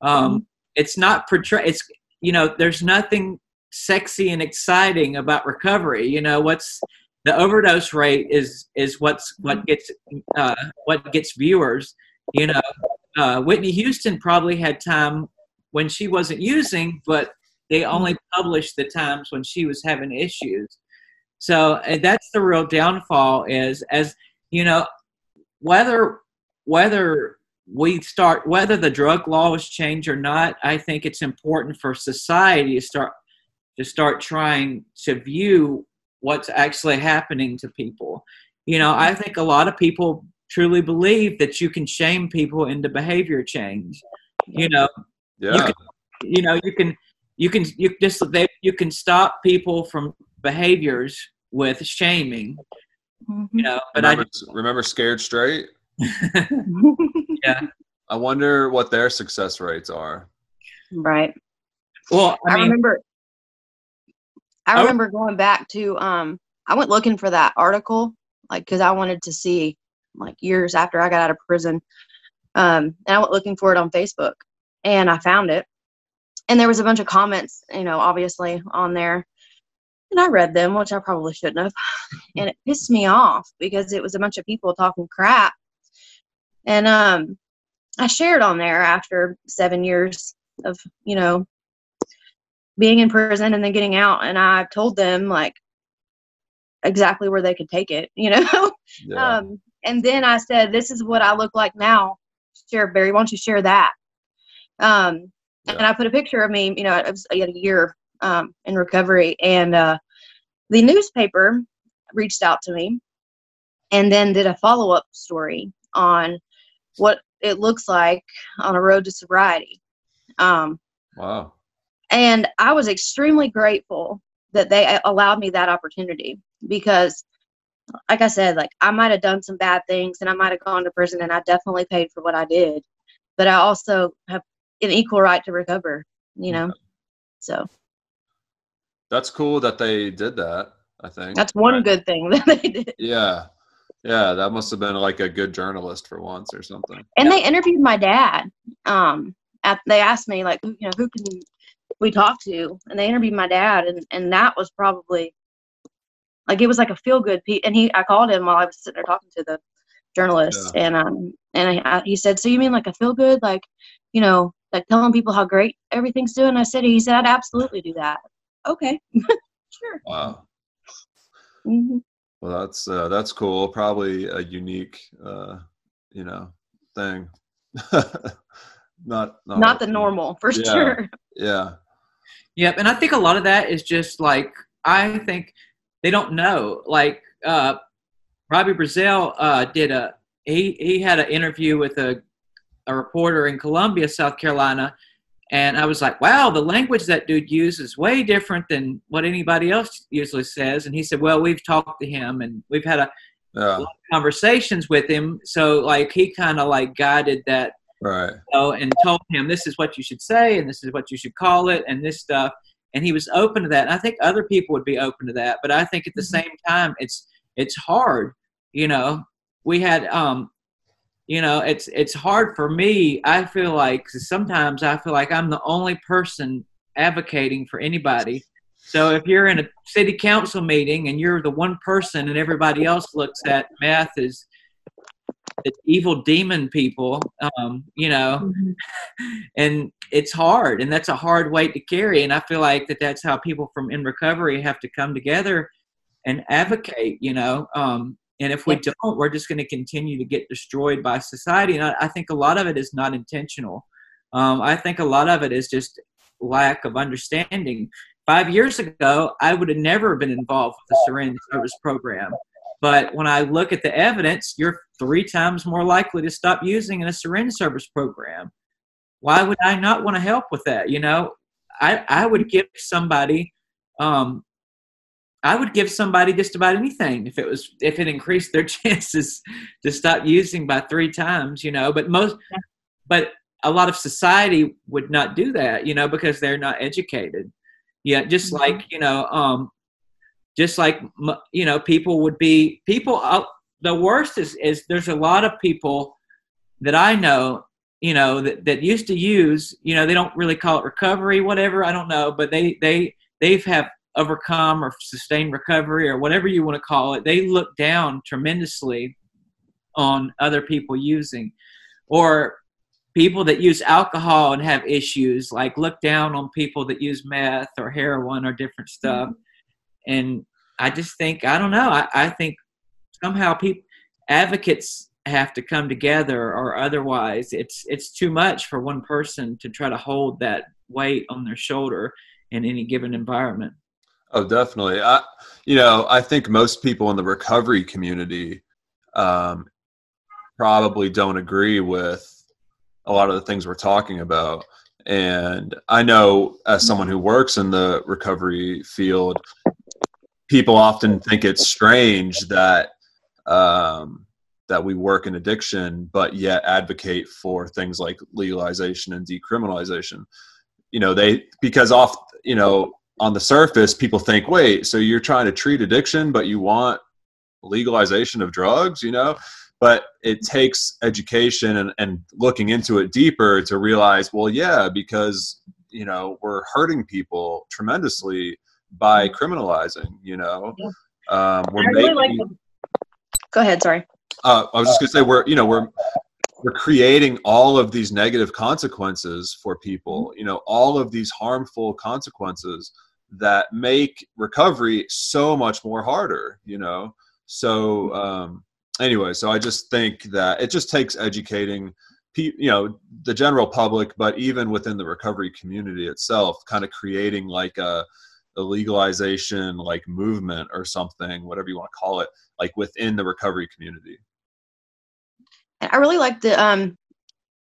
[SPEAKER 2] Um it's not portrayed it's you know there's nothing sexy and exciting about recovery you know? What's the overdose rate is is what's what gets uh what gets viewers you know? Uh whitney houston probably had time when she wasn't using but they only published the times when she was having issues so eh, that's the real downfall is as you know whether whether we start whether the drug laws change or not i think it's important for society to start to start trying to view what's actually happening to people you know i think a lot of people truly believe that you can shame people into behavior change you know
[SPEAKER 1] Yeah.
[SPEAKER 2] can- you know you can you can you just they, you can stop people from behaviors with shaming
[SPEAKER 3] Mhm.
[SPEAKER 2] you know but
[SPEAKER 1] remember, remember Scared Straight?
[SPEAKER 2] yeah.
[SPEAKER 1] I wonder what their success rates are.
[SPEAKER 3] right.
[SPEAKER 2] well
[SPEAKER 3] I,
[SPEAKER 2] i mean
[SPEAKER 3] remember I
[SPEAKER 2] I-
[SPEAKER 3] remember going back to um I went looking for that article like cuz I wanted to see like years after I got out of prison um and I went looking for it on Facebook and I found it and there was a bunch of comments you know obviously on there and I read them which I probably shouldn't have. And it pissed me off because it was a bunch of people talking crap. And um I shared on there after 7 years of you know being in prison and then getting out. And i told them like exactly where they could take it you know?
[SPEAKER 1] Yeah.
[SPEAKER 3] um and then i said this is what i look like now. Share barry why don't you share that? Um and i put a picture of me you know it was I had a year um in recovery and uh the newspaper reached out to me and then did a follow-up story on what it looks like on a road to sobriety um
[SPEAKER 1] wow.
[SPEAKER 3] and I was extremely grateful that they allowed me that opportunity because, like I said, like I might have done some bad things and I might have gone to prison and I definitely paid for what I did, but I also have an equal right to recover, you know? So
[SPEAKER 1] That's cool that they did that. I think
[SPEAKER 3] that's one
[SPEAKER 1] Right.
[SPEAKER 3] good thing that they did.
[SPEAKER 1] Yeah. Yeah, that must have been like a good journalist for once or something.
[SPEAKER 3] And they interviewed my dad. Um, at, they asked me like, you know, who can we talk to? And they interviewed my dad, and and that was probably like it was like a feel good. Pe- and he, I called him while I was sitting there talking to the journalist, and um, and I, I, he said, so you mean like a feel good, like, you know, like telling people how great everything's doing? I said, he said, I'd absolutely do that. Okay, sure.
[SPEAKER 1] Wow.
[SPEAKER 3] hmm
[SPEAKER 1] Well, that's uh, that's cool. Probably a unique, uh, you know, thing. not not,
[SPEAKER 3] Not the normal for
[SPEAKER 1] Yeah.
[SPEAKER 3] sure.
[SPEAKER 1] Yeah.
[SPEAKER 2] Yep, and I think a lot of that is just like I think they don't know. Like uh, Robbie Brazil uh, did a he he had an interview with a a reporter in Columbia, South Carolina, and I was like, wow, the language that dude uses is way different than what anybody else usually says. And he said, well, we've talked to him and we've had a
[SPEAKER 1] Yeah.
[SPEAKER 2] conversations with him, so like he kind of like guided that
[SPEAKER 1] Right.
[SPEAKER 2] know, and told him this is what you should say and this is what you should call it and this stuff and he was open to that and i think other people would be open to that but i think at the
[SPEAKER 3] Mhm.
[SPEAKER 2] same time it's it's hard. You know, we had um, you know, it's it's hard for me. I feel like sometimes I feel like I'm the only person advocating for anybody. So if you're in a city council meeting and you're the one person and everybody else looks at meth as the evil demon people, um, you know,
[SPEAKER 3] Mm-hmm.
[SPEAKER 2] and it's hard, and that's a hard weight to carry. And I feel like that that's how people from in recovery have to come together and advocate, you know. Um, and if we don't, we're just going to continue to get destroyed by society. And I, I think a lot of it is not intentional. Um, I think a lot of it is just lack of understanding. Five years ago, I would have never been involved with the syringe service program. But when I look at the evidence, you're three times more likely to stop using in a syringe service program. Why would I not want to help with that? You know, I, I would give somebody, um, I would give somebody just about anything if it was if it increased their chances to stop using by three times. You know, but most, but a lot of society would not do that. You know, because they're not educated. Yeah, just like you know, um, just like you know people would be people uh, the worst is is there's a lot of people that i know you know that, that used to use you know they don't really call it recovery whatever i don't know but they they they've have overcome or sustain recovery or whatever you want to call it they look down tremendously on other people using or people that use alcohol and have issues like look down on people that use meth or heroin or different stuff mm-hmm. and I just think I don't know. I, I think somehow people advocates have to come together, or otherwise it's it's too much for one person to try to hold that weight on their shoulder in any given environment.
[SPEAKER 1] Oh, definitely. I, you know, I think most people in the recovery community um, probably don't agree with a lot of the things we're talking about. And I know, as someone who works in the recovery field, people often think it's strange that um, that we work in addiction, but yet advocate for things like legalization and decriminalization. You know, they because off you know on the surface, people think, wait, so you're trying to treat addiction, but you want legalization of drugs, you know? But it takes education and, and looking into it deeper to realize, well, yeah, because, you know, we're hurting people tremendously by criminalizing, you know? Um, we're
[SPEAKER 3] I really
[SPEAKER 1] making,
[SPEAKER 3] like the- Go ahead. Sorry.
[SPEAKER 1] uh, I was just gonna say we're you know we're we're creating all of these negative consequences for people. You know, all of these harmful consequences that make recovery so much more harder. You know, so um, anyway, so I just think that it just takes educating. pe- You know the general public, but even within the recovery community itself, kind of creating like a, a legalization like movement or something, whatever you want to call it, like within the recovery community.
[SPEAKER 3] And I really like the um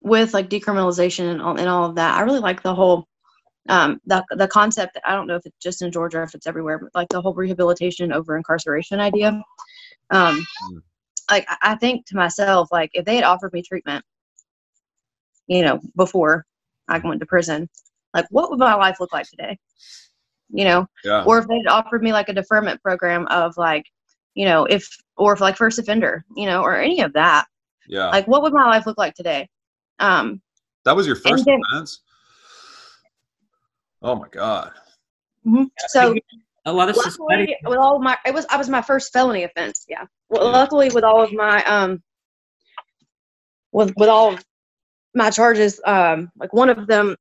[SPEAKER 3] with like decriminalization and all, and all of that. I really like the whole um the the concept. I don't know if it's just in Georgia, or if it's everywhere, but like the whole rehabilitation over incarceration idea. Um,
[SPEAKER 1] Mm.
[SPEAKER 3] like I- I think to myself, like if they had offered me treatment, you know, before I went to prison, like what would my life look like today? You know,
[SPEAKER 1] Yeah.
[SPEAKER 3] or if they'd offered me like a deferment program of like, you know, if or if like first offender, you know, or any of that,
[SPEAKER 1] Yeah.
[SPEAKER 3] like what would my life look like today? Um,
[SPEAKER 1] that was your first
[SPEAKER 3] then-
[SPEAKER 1] offense? Oh my god.
[SPEAKER 3] so
[SPEAKER 2] a lot of
[SPEAKER 3] luckily
[SPEAKER 2] society
[SPEAKER 3] with all of my it was I was my first felony offense. Yeah. Well, luckily with all of my um with with all of my charges, um, like one of them,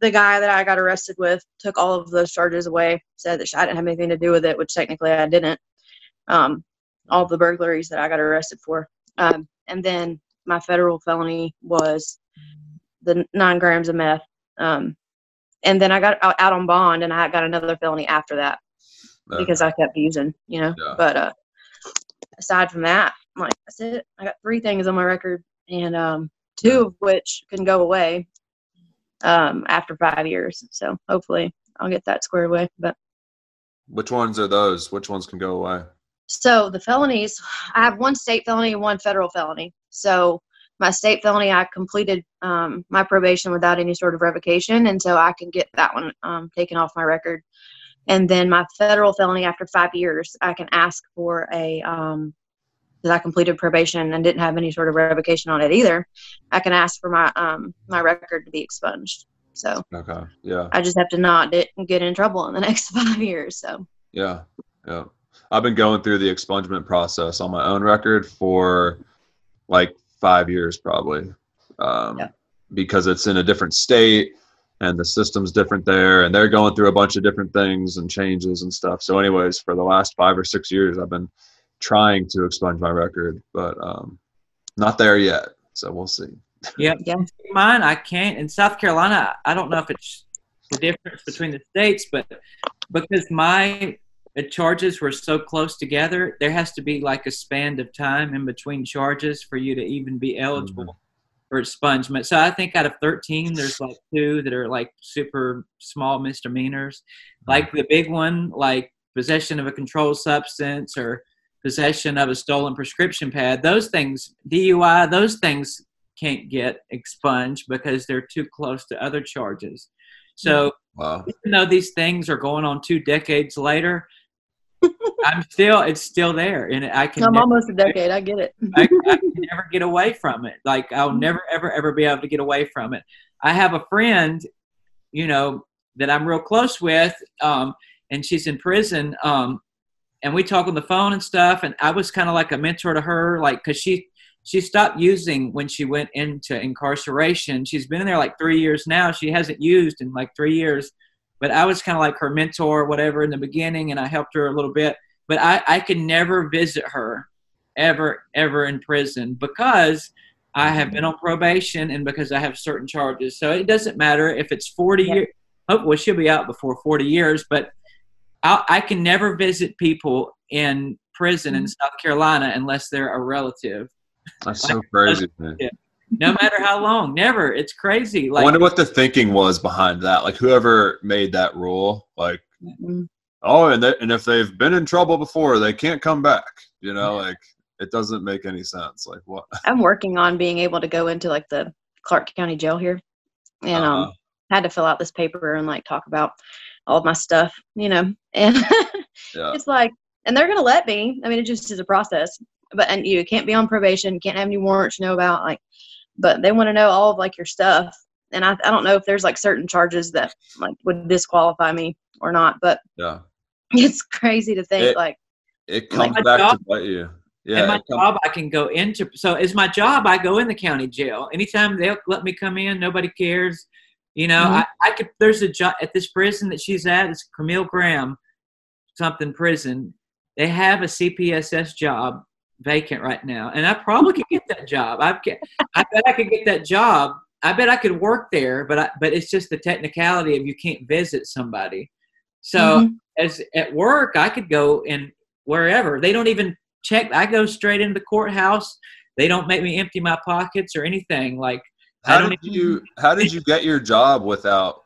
[SPEAKER 3] the guy that I got arrested with took all of those charges away. Said that I didn't have anything to do with it, which technically I didn't. Um, all the burglaries that I got arrested for, um, and then my federal felony was the nine grams of meth. Um, and then I got out, on bond, and I got another felony after that
[SPEAKER 1] Uh,
[SPEAKER 3] because I kept using, you know.
[SPEAKER 1] Yeah.
[SPEAKER 3] But uh, aside from that, I'm like that's it. I got three things on my record, and um, two of which can go away um, after five years. So hopefully I'll get that squared away. But
[SPEAKER 1] which ones are those? Which ones can go away?
[SPEAKER 3] so the felonies, I have one state felony and one federal felony. So my state felony, I completed um, my probation without any sort of revocation, and so I can get that one um, taken off my record. and then my federal felony after five years, I can ask for a um, that I completed probation and didn't have any sort of revocation on it either. I can ask for my um, my record to be expunged. So
[SPEAKER 1] Okay. Yeah.
[SPEAKER 3] I just have to not get in trouble in the next five years. So
[SPEAKER 1] Yeah. Yeah. I've been going through the expungement process on my own record for like five years probably. Um,
[SPEAKER 3] Yeah.
[SPEAKER 1] because it's in a different state and the system's different there and they're going through a bunch of different things and changes and stuff. So anyways, for the last five or six years I've been trying to expunge my record, but um, not there yet. So we'll see.
[SPEAKER 2] Yep.
[SPEAKER 3] Yeah.
[SPEAKER 2] Mine, I can't. In South Carolina, I don't know if it's the difference between the states, but because my uh, charges were so close together, there has to be like a span of time in between charges for you to even be eligible for expungement. So I think out of 13, there's like two that are like super small misdemeanors. Like the big one, like possession of a controlled substance or possession of a stolen prescription pad, those things, DUI, those things can't get expunged because they're too close to other charges. So
[SPEAKER 1] Wow.
[SPEAKER 2] even though these things are going on two decades later, I'm still it's still there, and I can
[SPEAKER 3] I'm
[SPEAKER 2] never,
[SPEAKER 3] almost a decade. I get it.
[SPEAKER 2] I, I can never get away from it. Like I'll never ever ever be able to get away from it. I have a friend, you know, that I'm real close with, um, and she's in prison, um, and we talk on the phone and stuff. And I was kind of like a mentor to her, like because she she stopped using when she went into incarceration. She's been in there like three years now. She hasn't used in like three years. But I was kind of like her mentor, or whatever, in the beginning, and I helped her a little bit. But I, I could never visit her ever, ever in prison because I have been on probation and because I have certain charges. So it doesn't matter if it's 40
[SPEAKER 3] Yeah.
[SPEAKER 2] years. Hopefully, oh, she'll be out before 40 years, but I, I can never visit people in prison in mm-hmm. South Carolina unless they're a relative,
[SPEAKER 1] That's so crazy. Man.
[SPEAKER 2] Yeah. No matter how long. Never. It's crazy.
[SPEAKER 1] I wonder what the thinking was behind that. Like whoever made that rule, like,
[SPEAKER 3] Mm.
[SPEAKER 1] oh, and they, and if they've been in trouble before, they can't come back. You know, like it doesn't make any sense. Like what?
[SPEAKER 3] I'm working on being able to go into like the Clarke County Jail here, and
[SPEAKER 1] Uh-huh.
[SPEAKER 3] um, had to fill out this paper and like talk about all of my stuff, you know, and
[SPEAKER 1] Yeah.
[SPEAKER 3] it's like, and they're gonna let me. I mean, it just is a process. But and you can't be on probation, can't have any warrants, you know about like, but they want to know all of like your stuff, and I I don't know if there's like certain charges that like would disqualify me or not, but
[SPEAKER 1] Yeah.
[SPEAKER 3] it's crazy to think
[SPEAKER 1] It-
[SPEAKER 3] like
[SPEAKER 1] It comes
[SPEAKER 2] my
[SPEAKER 1] back
[SPEAKER 2] job-
[SPEAKER 1] to bite you. Yeah.
[SPEAKER 2] and my
[SPEAKER 1] it
[SPEAKER 2] job I can go into. So it's my job. I go in the county jail anytime they'll let me come in. Nobody cares. You know,
[SPEAKER 3] Mhm.
[SPEAKER 2] I, I could. There's a job at this prison that she's at. It's Camille Graham, something prison. They have a CPSS job vacant right now, and I probably could get that job. I get. I bet I could get that job. I bet I could work there, but I, but it's just the technicality of you can't visit somebody. So
[SPEAKER 3] Mhm.
[SPEAKER 2] as at work, I could go in wherever. They don't even check. I go straight into the courthouse. They don't make me empty my pockets or anything. Like
[SPEAKER 1] How
[SPEAKER 2] don't
[SPEAKER 1] did you How did you get your job without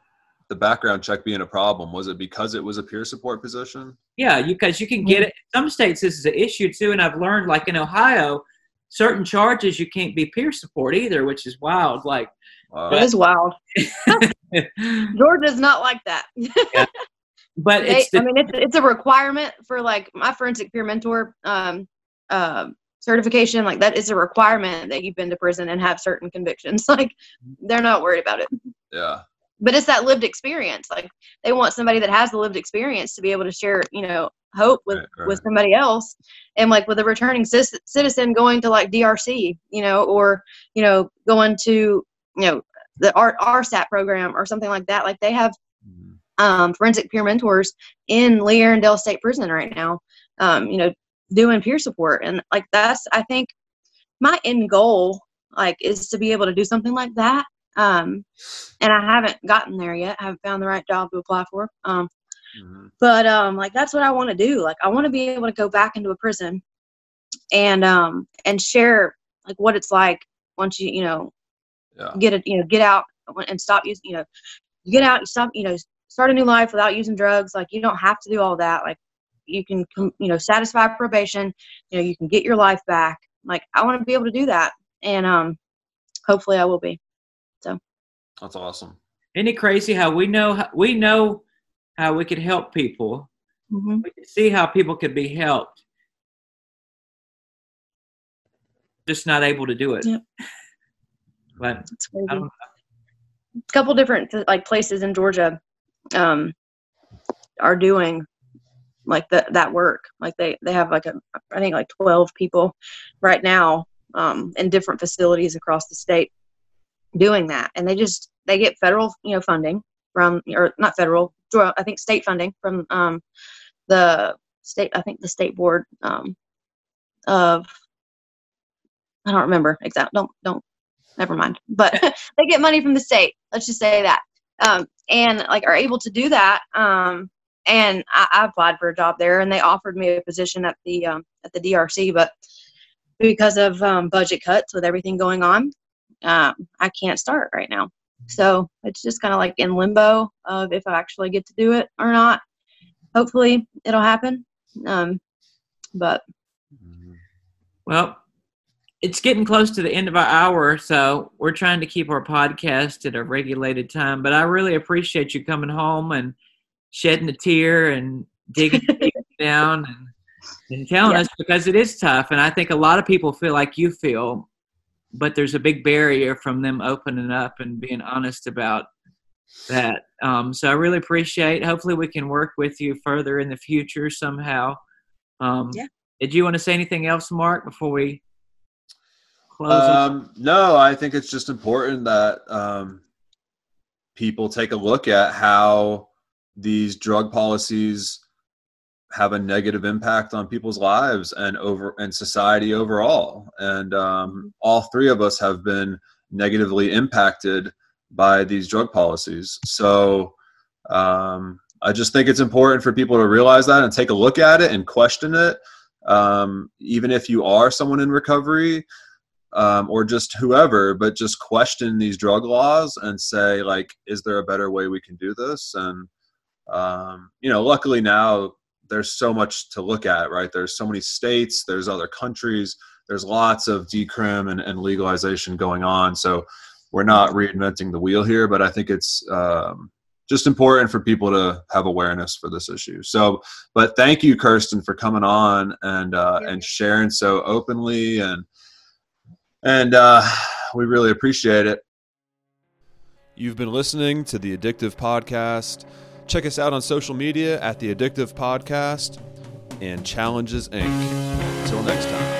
[SPEAKER 1] the background check being a problem? Was it because it was a peer support position?
[SPEAKER 2] yeah, because you can get it. Some states this is an issue too, and I've learned like in Ohio, certain charges you can't be peer support either, which is wild. Like,
[SPEAKER 1] Wow.
[SPEAKER 3] it is wild. Georgia's not like that.
[SPEAKER 2] but
[SPEAKER 3] They,
[SPEAKER 2] it's the,
[SPEAKER 3] I mean, it's it's a requirement for like my forensic peer mentor um, um, certification. Like that is a requirement that you've been to prison and have certain convictions. Like they're not worried about it,
[SPEAKER 1] Yeah.
[SPEAKER 3] But it's that lived experience. Like they want somebody that has the lived experience to be able to share, you know, hope with
[SPEAKER 1] Right, right.
[SPEAKER 3] with somebody else. And like with a returning cis- citizen going to like DRC, you know, or you know going to you know the R- RSAT program or something like that. Like they have
[SPEAKER 1] Mhm.
[SPEAKER 3] um, forensic peer mentors in Lee Arrendale State Prison right now, um, you know, doing peer support. And like that's, I think, my end goal, like, is to be able to do something like that. Um, and I haven't gotten there yet. I haven't found the right job to apply for. Um,
[SPEAKER 1] Mhm.
[SPEAKER 3] but um, like that's what I want to do. Like I want to be able to go back into a prison and um and share like what it's like once you you know
[SPEAKER 1] Yeah.
[SPEAKER 3] get it you know get out and stop using you know you get out stop you know start a new life without using drugs like you don't have to do all that like you can you know satisfy probation you know you can get your life back like i want to be able to do that and um hopefully i will be
[SPEAKER 1] That's awesome.
[SPEAKER 2] Isn't it crazy how we know how, we know how we could help people.
[SPEAKER 3] hmm
[SPEAKER 2] We can see how people could be helped. Just not able to do it.
[SPEAKER 3] Yep.
[SPEAKER 2] But
[SPEAKER 3] It's crazy.
[SPEAKER 2] I don't
[SPEAKER 3] a couple different like places in Georgia um, are doing like that that work. Like they they have like a I think like twelve people right now um, in different facilities across the state doing that, and they just they get federal you know funding from or not federal I think state funding from um, the state I think the state board um, of I don't remember exact don't don't never mind. But they get money from the state. Let's just say that. Um, and like are able to do that um, and I, I applied for a job there and they offered me a position at the um, at the drc but because of um, budget cuts with everything going on um, i can't start right now so it's just kind of like in limbo of if i actually get to do it or not hopefully it'll happen um, but
[SPEAKER 2] Well, it's getting close to the end of our hour, so we're trying to keep our podcast at a regulated time. But I really appreciate you coming home and shedding a tear and digging down and, and telling
[SPEAKER 3] Yeah.
[SPEAKER 2] us because it is tough. And I think a lot of people feel like you feel, but there's a big barrier from them opening up and being honest about that. Um, so I really appreciate. Hopefully, we can work with you further in the future somehow. Um,
[SPEAKER 3] Yeah.
[SPEAKER 2] Did you want to say anything else, Mark, before we close?
[SPEAKER 1] Um, no, I think it's just important that um, people take a look at how these drug policies have a negative impact on people's lives and over and society overall. And um, all three of us have been negatively impacted by these drug policies. So um, I just think it's important for people to realize that and take a look at it and question it. Um, even if you are someone in recovery, um, or just whoever, but just question these drug laws and say, like, is there a better way we can do this? And, um, you know, luckily now there's so much to look at, right? There's so many states, there's other countries, there's lots of decrim and, and legalization going on. So we're not reinventing the wheel here, but I think it's um, just important for people to have awareness for this issue. So, but thank you, Kirsten, for coming on and uh, and sharing so openly and and uh, we really appreciate it. You've been listening to the Addictive Podcast. Check us out on social media at the Addictive Podcast and Challenges Inc. Until next time.